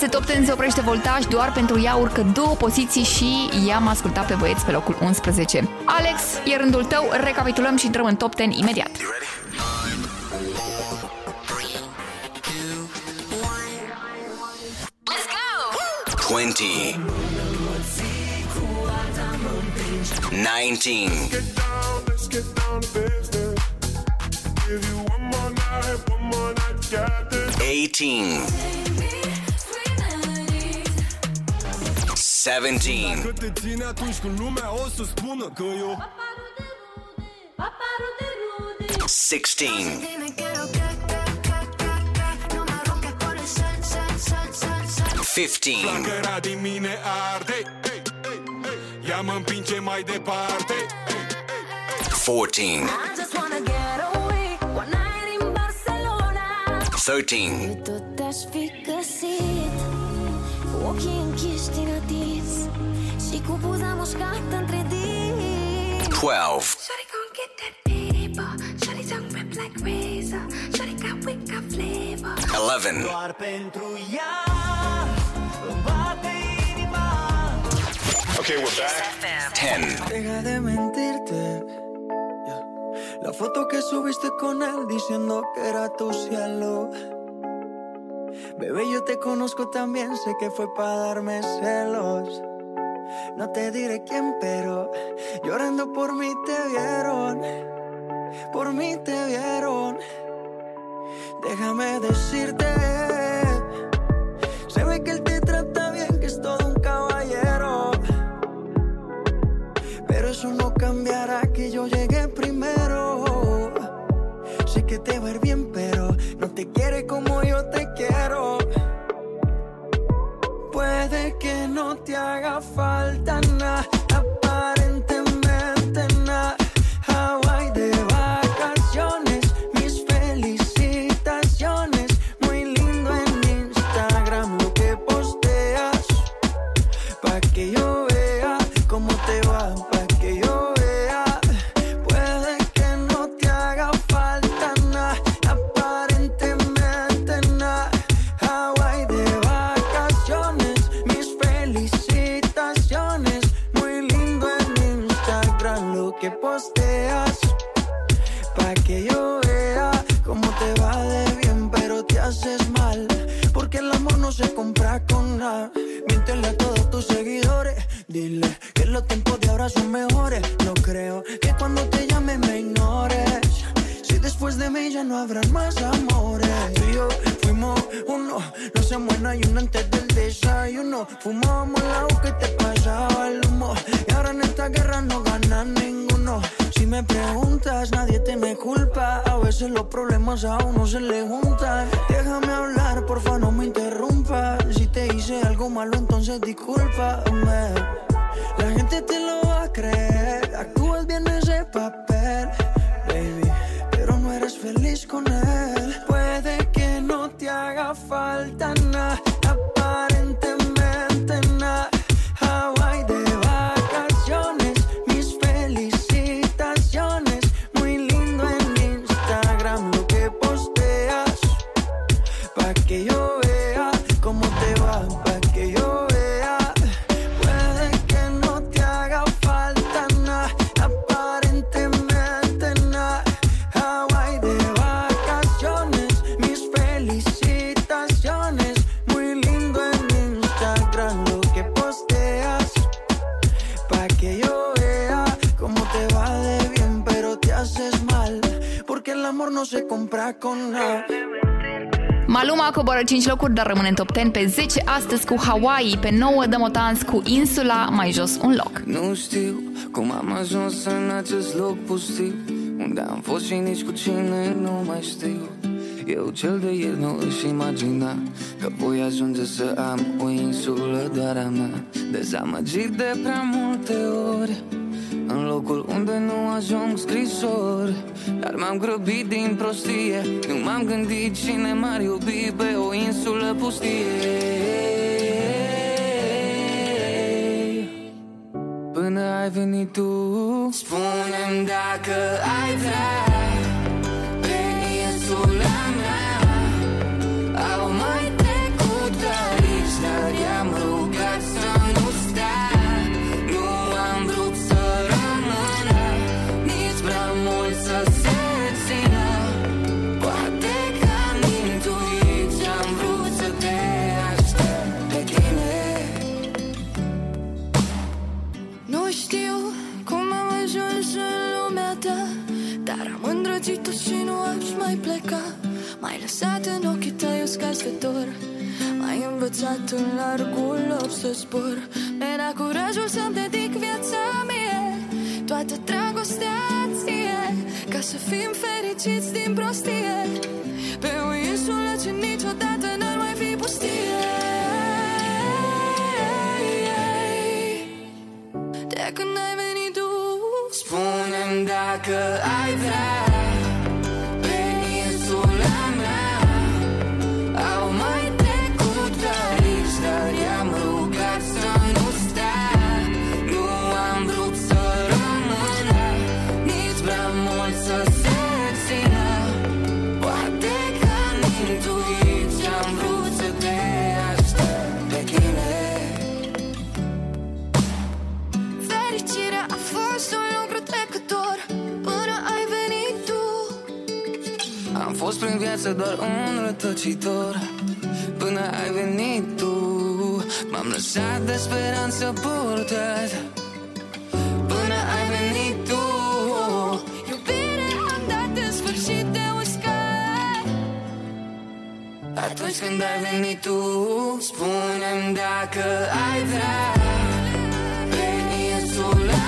Clase top 10 se oprește voltaj, doar pentru ea urcă două poziții și i-am ascultat pe băieți pe locul 11. Alex, e rândul tău, recapitulăm și intrăm în top 10 imediat. Let's go! 20 19 18 17. Dacă te ține atunci când lumea o să spună că eu... Paparul de rude, paparul de rude. 16. 15. Flacăra din mine arde Ea mă împinge mai departe 14. 13 ochii închiși din atins Și cu buza mușcată între dinți 12. Shawty gon' get that paper. Shawty tongue rip like razor. Shawty got wick, got flavor. 11. Doar pentru ea îmi bate inima Okay, we're back. 10. Deja de mentirte. Yeah. La foto que subiste con él diciendo que era tu cielo. Bebé, yo te conozco también, sé que fue para darme celos. No te diré quién, pero llorando por mí te vieron. Por mí te vieron. Déjame decirte. Se ve que él te trata bien, que es todo un caballero. Pero eso no cambiará que yo llegué primero. Sé que te va bien, pero no te quiere como no te haga falta nada, los tiempos de ahora son mejores. No creo que cuando te llame me ignores. Si después de mí ya no habrán más amores. Tú yo fuimos uno. No se muera y uno antes del desayuno. Fumábamos agua que te pasaba el humo. Y ahora en esta guerra no gana ninguno. Si me preguntas, nadie tiene culpa. A veces los problemas a uno se le juntan. Déjame hablar, porfa, no me interrumpas. Si te hice algo malo, entonces discúlpame. Te lo va a creer. Actúas bien ese papel, baby. Pero no eres feliz con él. Puede que no te haga falta nada, Porque el amor no se compra con nada. Maluma coboară 5 locuri, dar rămâne în top 10 pe 10 astăzi cu Hawaii, pe 9 dăm o dans cu Insula, mai jos un loc. Nu știu cum am ajuns în acest loc pustiu Unde am fost și nici cu cine nu mai știu Eu cel de ieri nu își imagina Că voi ajunge să am o insulă doar a mea Dezamăgit de prea multe ori în locul unde nu ajung scrisori Dar m-am grăbit din prostie. Nu m-am gândit cine m-ar iubi Pe o insulă pustie. Până ai venit tu Spune-mi dacă ai vrea M-ai lăsat în ochii tăi uscați de dor M-ai învățat în largul lor să zbor Man, dat curajul să-mi dedic viața mie Toată dragostea ție Ca să fim fericiți din prostie. Pe o insulă ce niciodată n-ar mai fi pustie. De când ai venit tu Spune-mi dacă ai vrea fost prin viață doar un rătăcitor. Până ai venit tu M-am lăsat de speranță purtat. Până ai venit tu Iubire am dat în sfârșit de uscat. Atunci când ai venit tu Spune-mi dacă ai vrea. Pe insula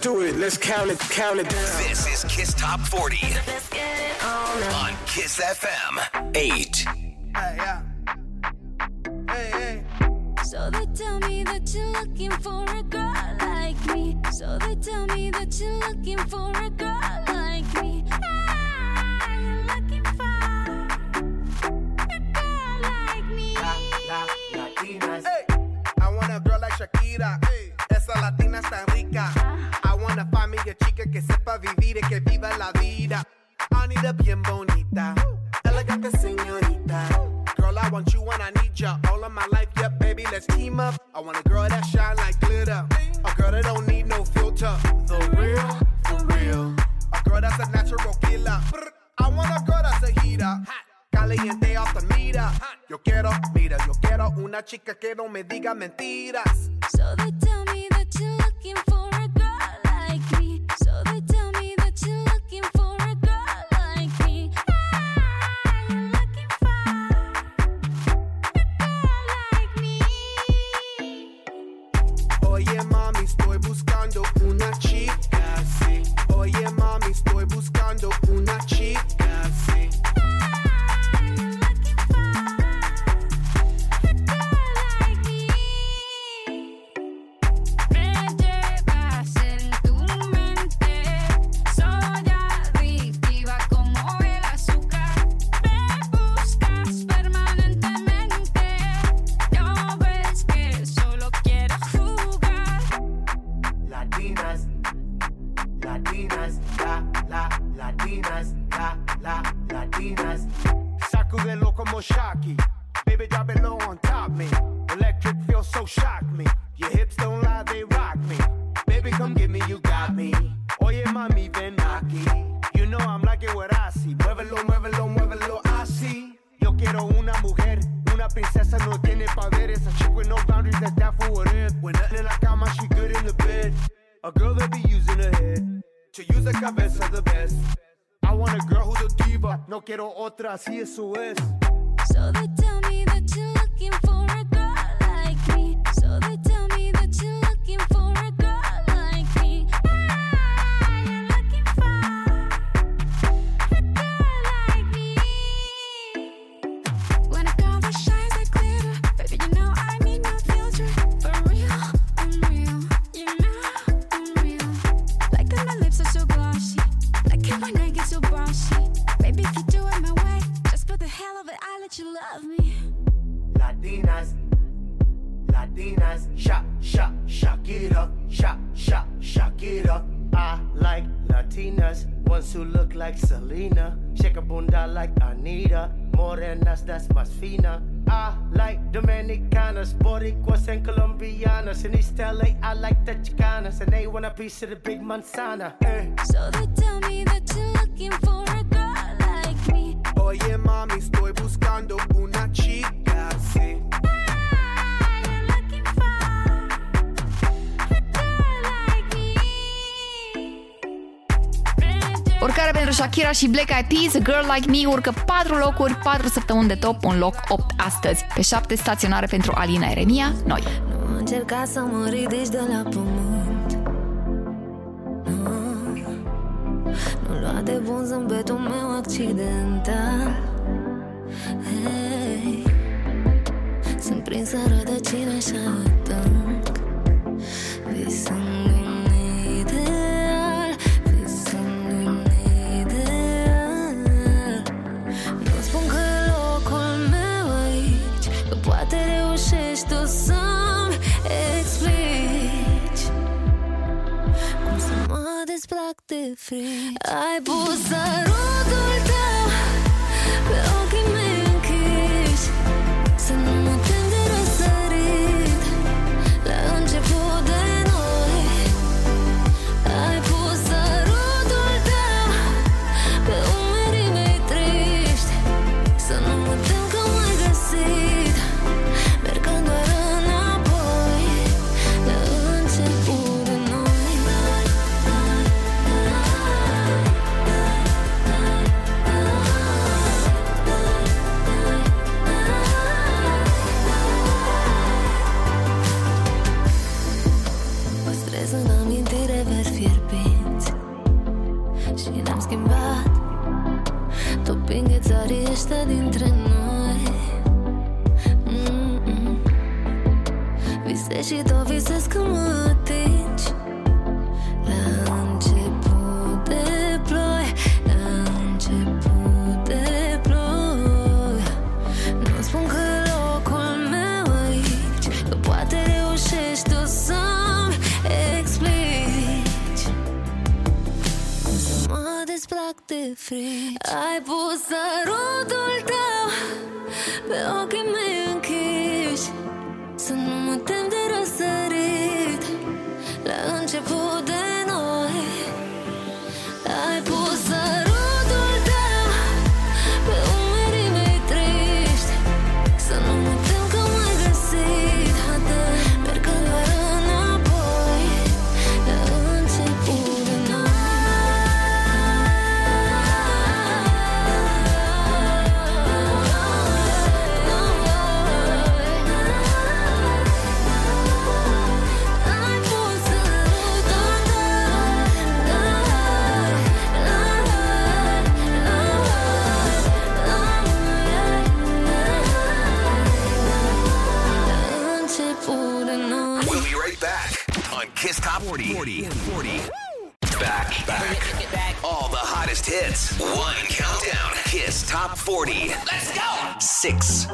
do it. Let's count it. Count it down. This is Kiss Top 40 on Kiss FM 8. So they tell me that you're looking for a girl like me. So they tell me that you're looking for a girl like me. Ah, you're looking for a girl like me. Hey, I want a girl like Shakira. Esa latina está rica. I wanna find me a chica que sepa vivir y que viva la vida. I need a bien bonita, elegante señorita. Girl, I want you and I need ya all of my life. Yeah, baby, let's team up. I want a girl that shine like glitter. A girl that don't need no filter. The real, for real. A girl that's a natural killer. I want a girl that's a heater. Caliente off the. Yo quiero, mira, yo quiero una chica que no me diga mentiras. So they tell me that you're looking for a buscando una chica así. Oye mami, estoy buscando una chica así eso es. manzana. Eh. So they tell me that you're looking for a girl like me. Oye, mami, estoy buscando una chica así. Ah, Urcare pentru Shakira și Black Eyed Peas, Girl Like Me urcă 4 locuri, 4 săptămâni de top, un loc 8 astăzi. Pe 7 staționare pentru Alina Eremia, noi. Nu încerca să mă ridici de la pământ frici Ai pus sărutul tău pe ochii mei. 40. 40. Back. Back. Back. All the hottest hits. One countdown. Kiss Top 40. Let's go. Six.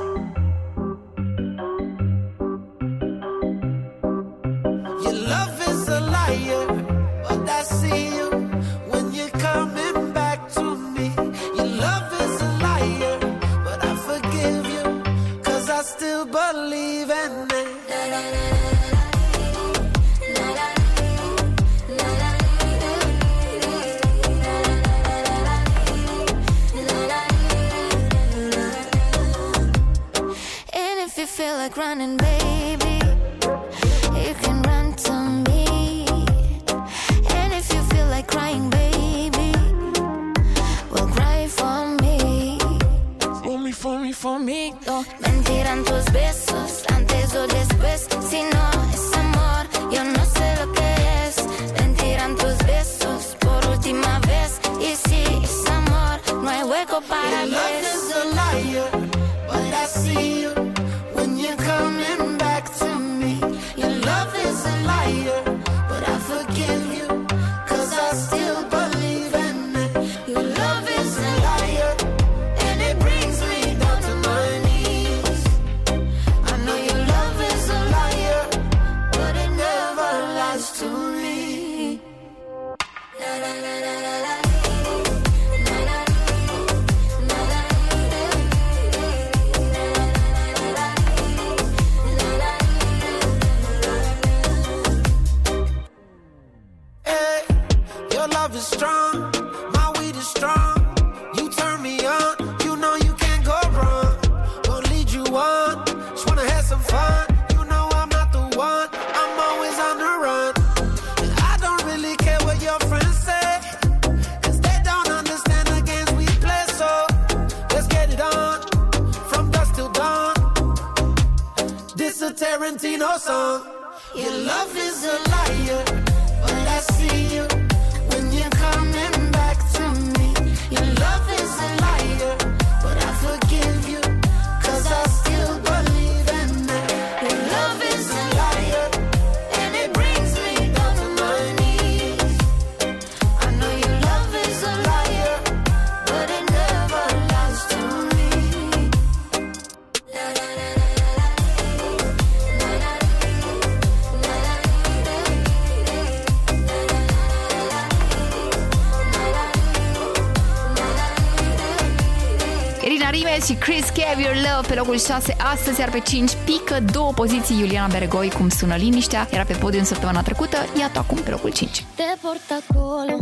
Have Your Love pe locul 6 astăzi, iar pe 5 pică două poziții Iuliana Bergoi, cum sună liniștea, era pe podium săptămâna trecută, iată acum pe locul 5. Te port acolo,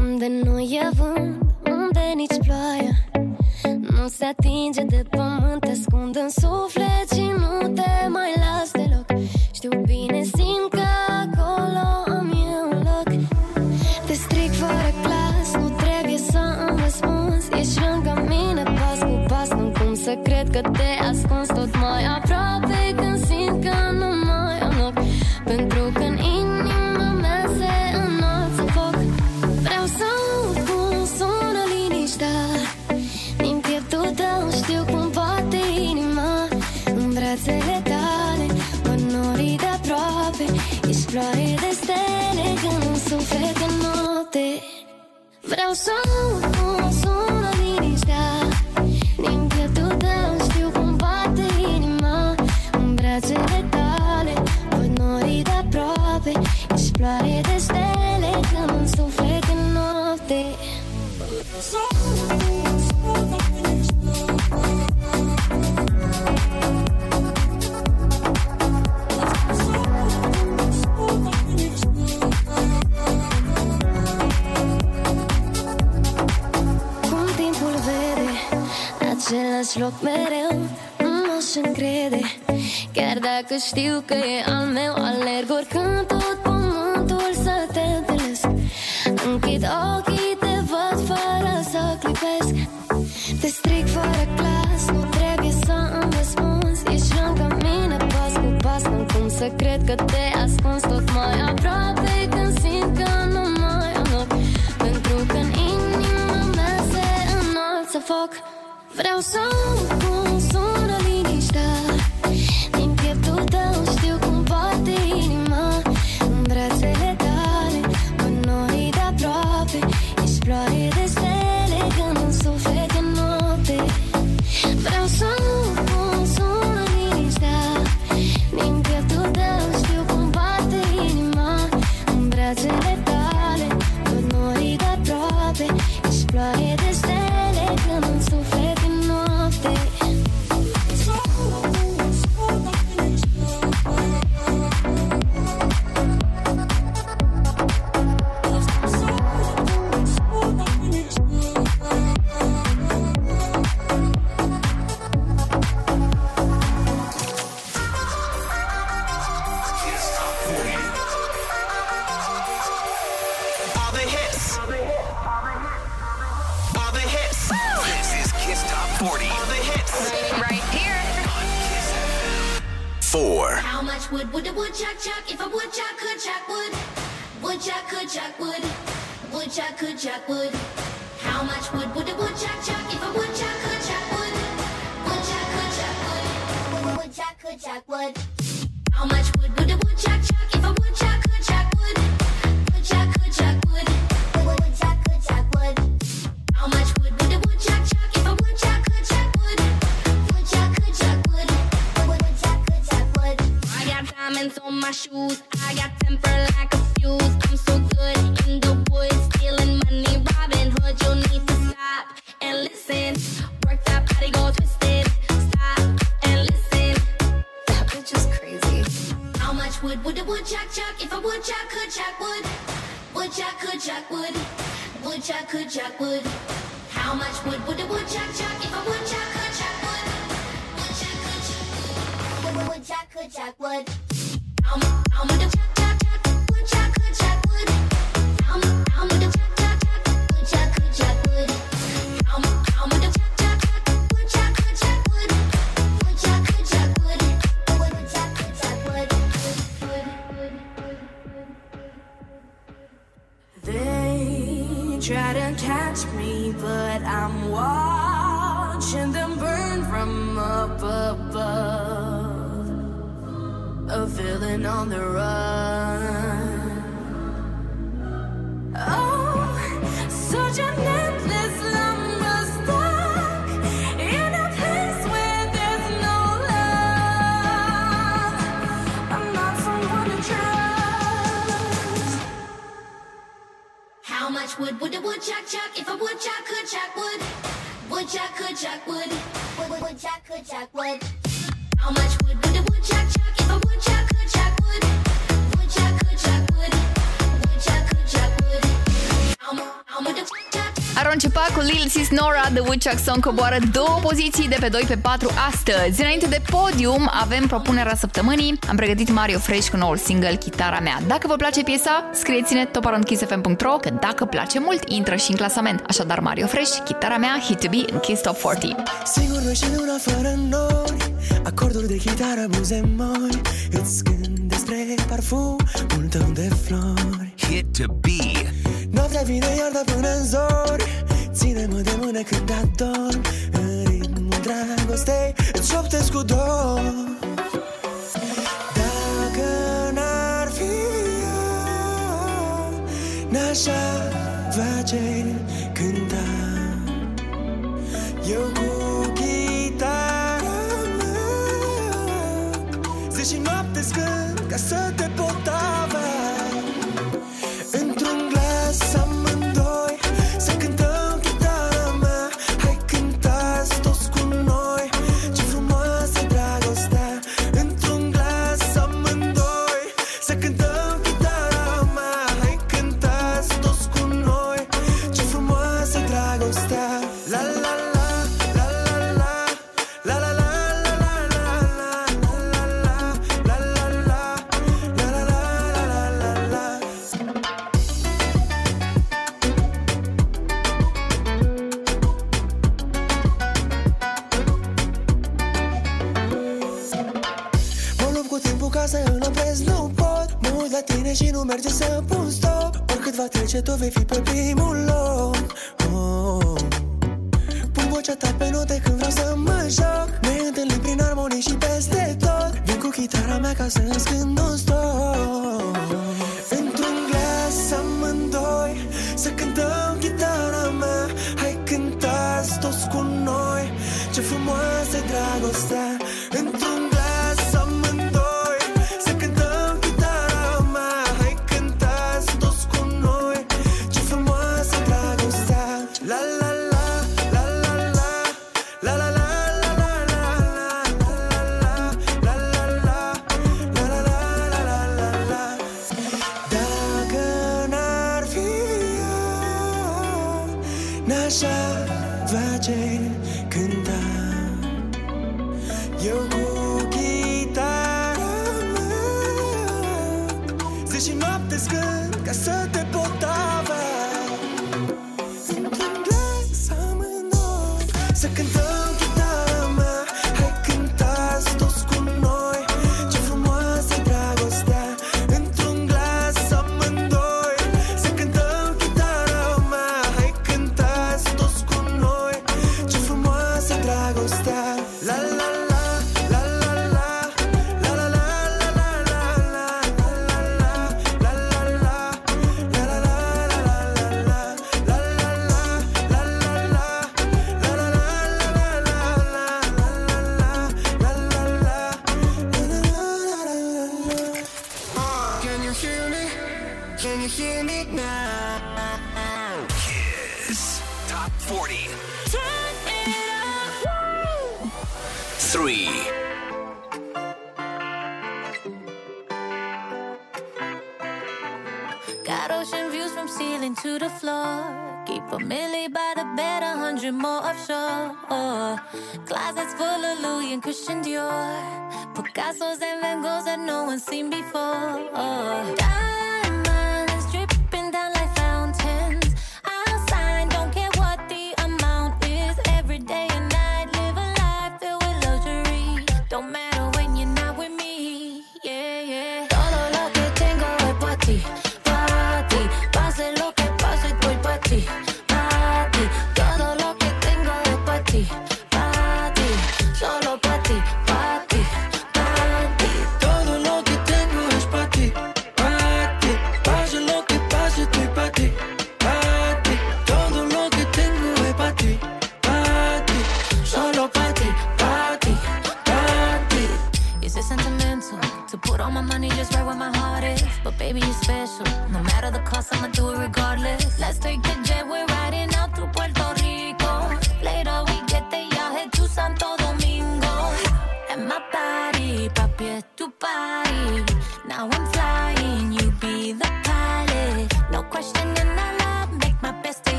unde nu e vânt, unde nici ploaie, nu se atinge de pământ, te ascund în suflet și nu te mai las deloc. Știu bine, că te ascunzi tot mai aproape Când simt că nu mai am loc. Pentru că în inima mea se înalță foc. Vreau să cum sună liniștea. Din pieptul tău știu cum poate inima. În brațele tale mă nori de aproape. Ești floare de stele când în suflet în note. Vreau să las loc mereu Nu m-aș încrede. Chiar dacă știu că e al meu Alerg oricând tot pământul să te întâlnesc. Închid ochii, te văd fără să clipesc. Te stric fără clas, nu trebuie să îmi răspunzi. Ești lângă mine pas cu pas, nu cum să cred că te ascunzi. Vreau să-mi sun, sună liniștea. Jackwood. I'm, I'm de Woodchuckson coboară două poziții de pe 2 pe 4 astăzi. Înainte de podium avem propunerea săptămânii. Am pregătit Mario Fresh cu noul single Chitara mea. Dacă vă place piesa, scrieți-ne toparondkissfm.ro că dacă place mult, intră și în clasament. Așadar, Mario Fresh, Chitara mea, Hit to be în Kiss Top 40. Sigur nu de una fără noi, acorduri de chitară, buze moi, îți gând despre parfumul tău de flori. Hit to be Noaptea vine iar, până în zori Ține-mă de mână când adorm În ritmul dragostei Îți șoptesc cu dor. Dacă n-ar fi N-aș avea ce cânta. Eu cu chitara mea Zi și noapte scând ca să te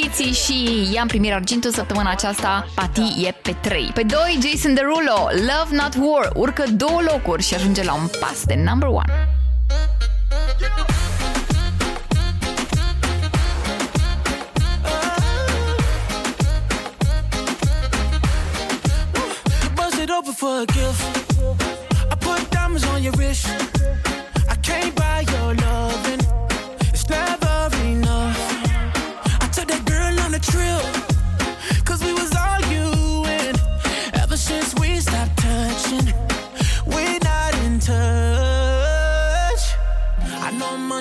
poziții și i-am primit argintul săptămâna aceasta. Pati e pe 3. Pe 2, Jason Derulo, Love Not War, urcă două locuri și ajunge la un pas de number 1. for a gift. I put diamonds on your wrist.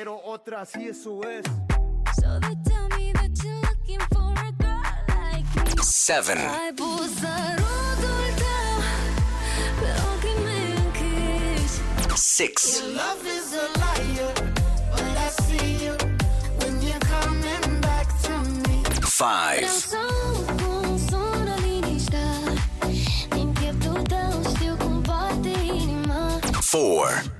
quiero otra, así eso es. So they tell me that you're looking for a girl like me. Seven. Ai pus sărutul tău pe ochii mei închiși. Six. Love is a liar But I see you When you're coming back to me Five. Vreau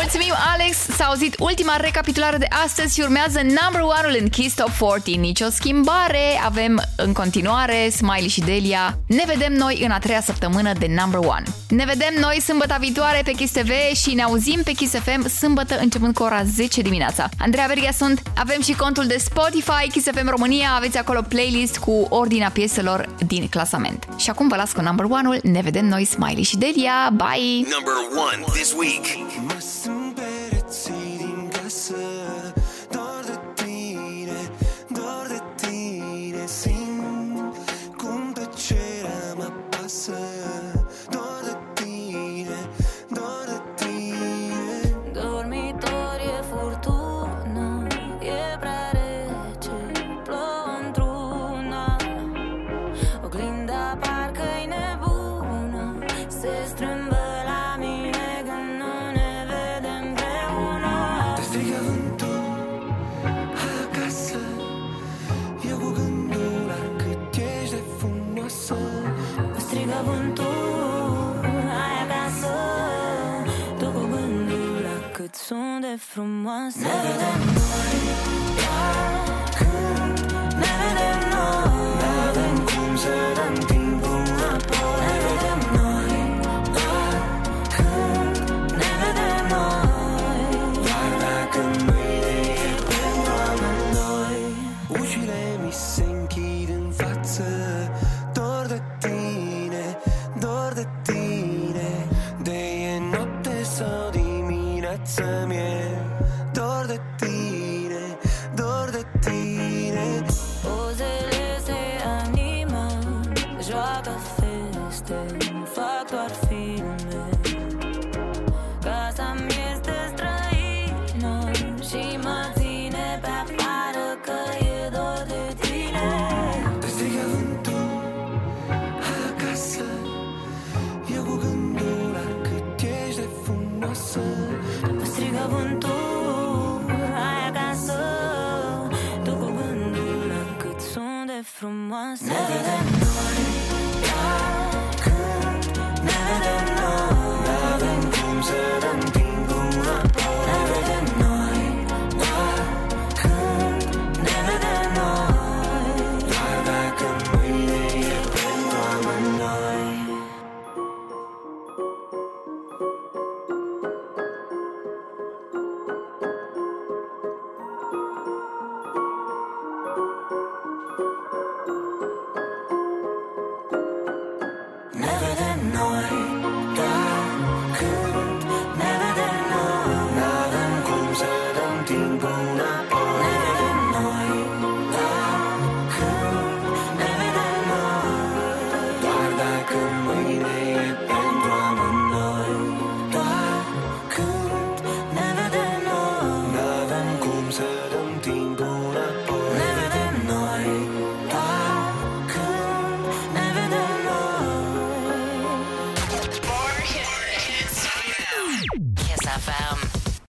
Mulțumim, Alex! S-a auzit ultima recapitulare de astăzi și urmează number one-ul în Kiss Top 40. Nici o schimbare, avem în continuare Smiley și Delia. Ne vedem noi în a treia săptămână de number one. Ne vedem noi sâmbătă viitoare pe Kiss TV și ne auzim pe Kiss FM sâmbătă începând cu ora 10 dimineața. Andreea Berghia sunt, avem și contul de Spotify Kiss FM România, aveți acolo playlist cu ordinea pieselor din clasament. Și acum vă las cu number one-ul, ne vedem noi Smiley și Delia, bye! Number one this week. from one side.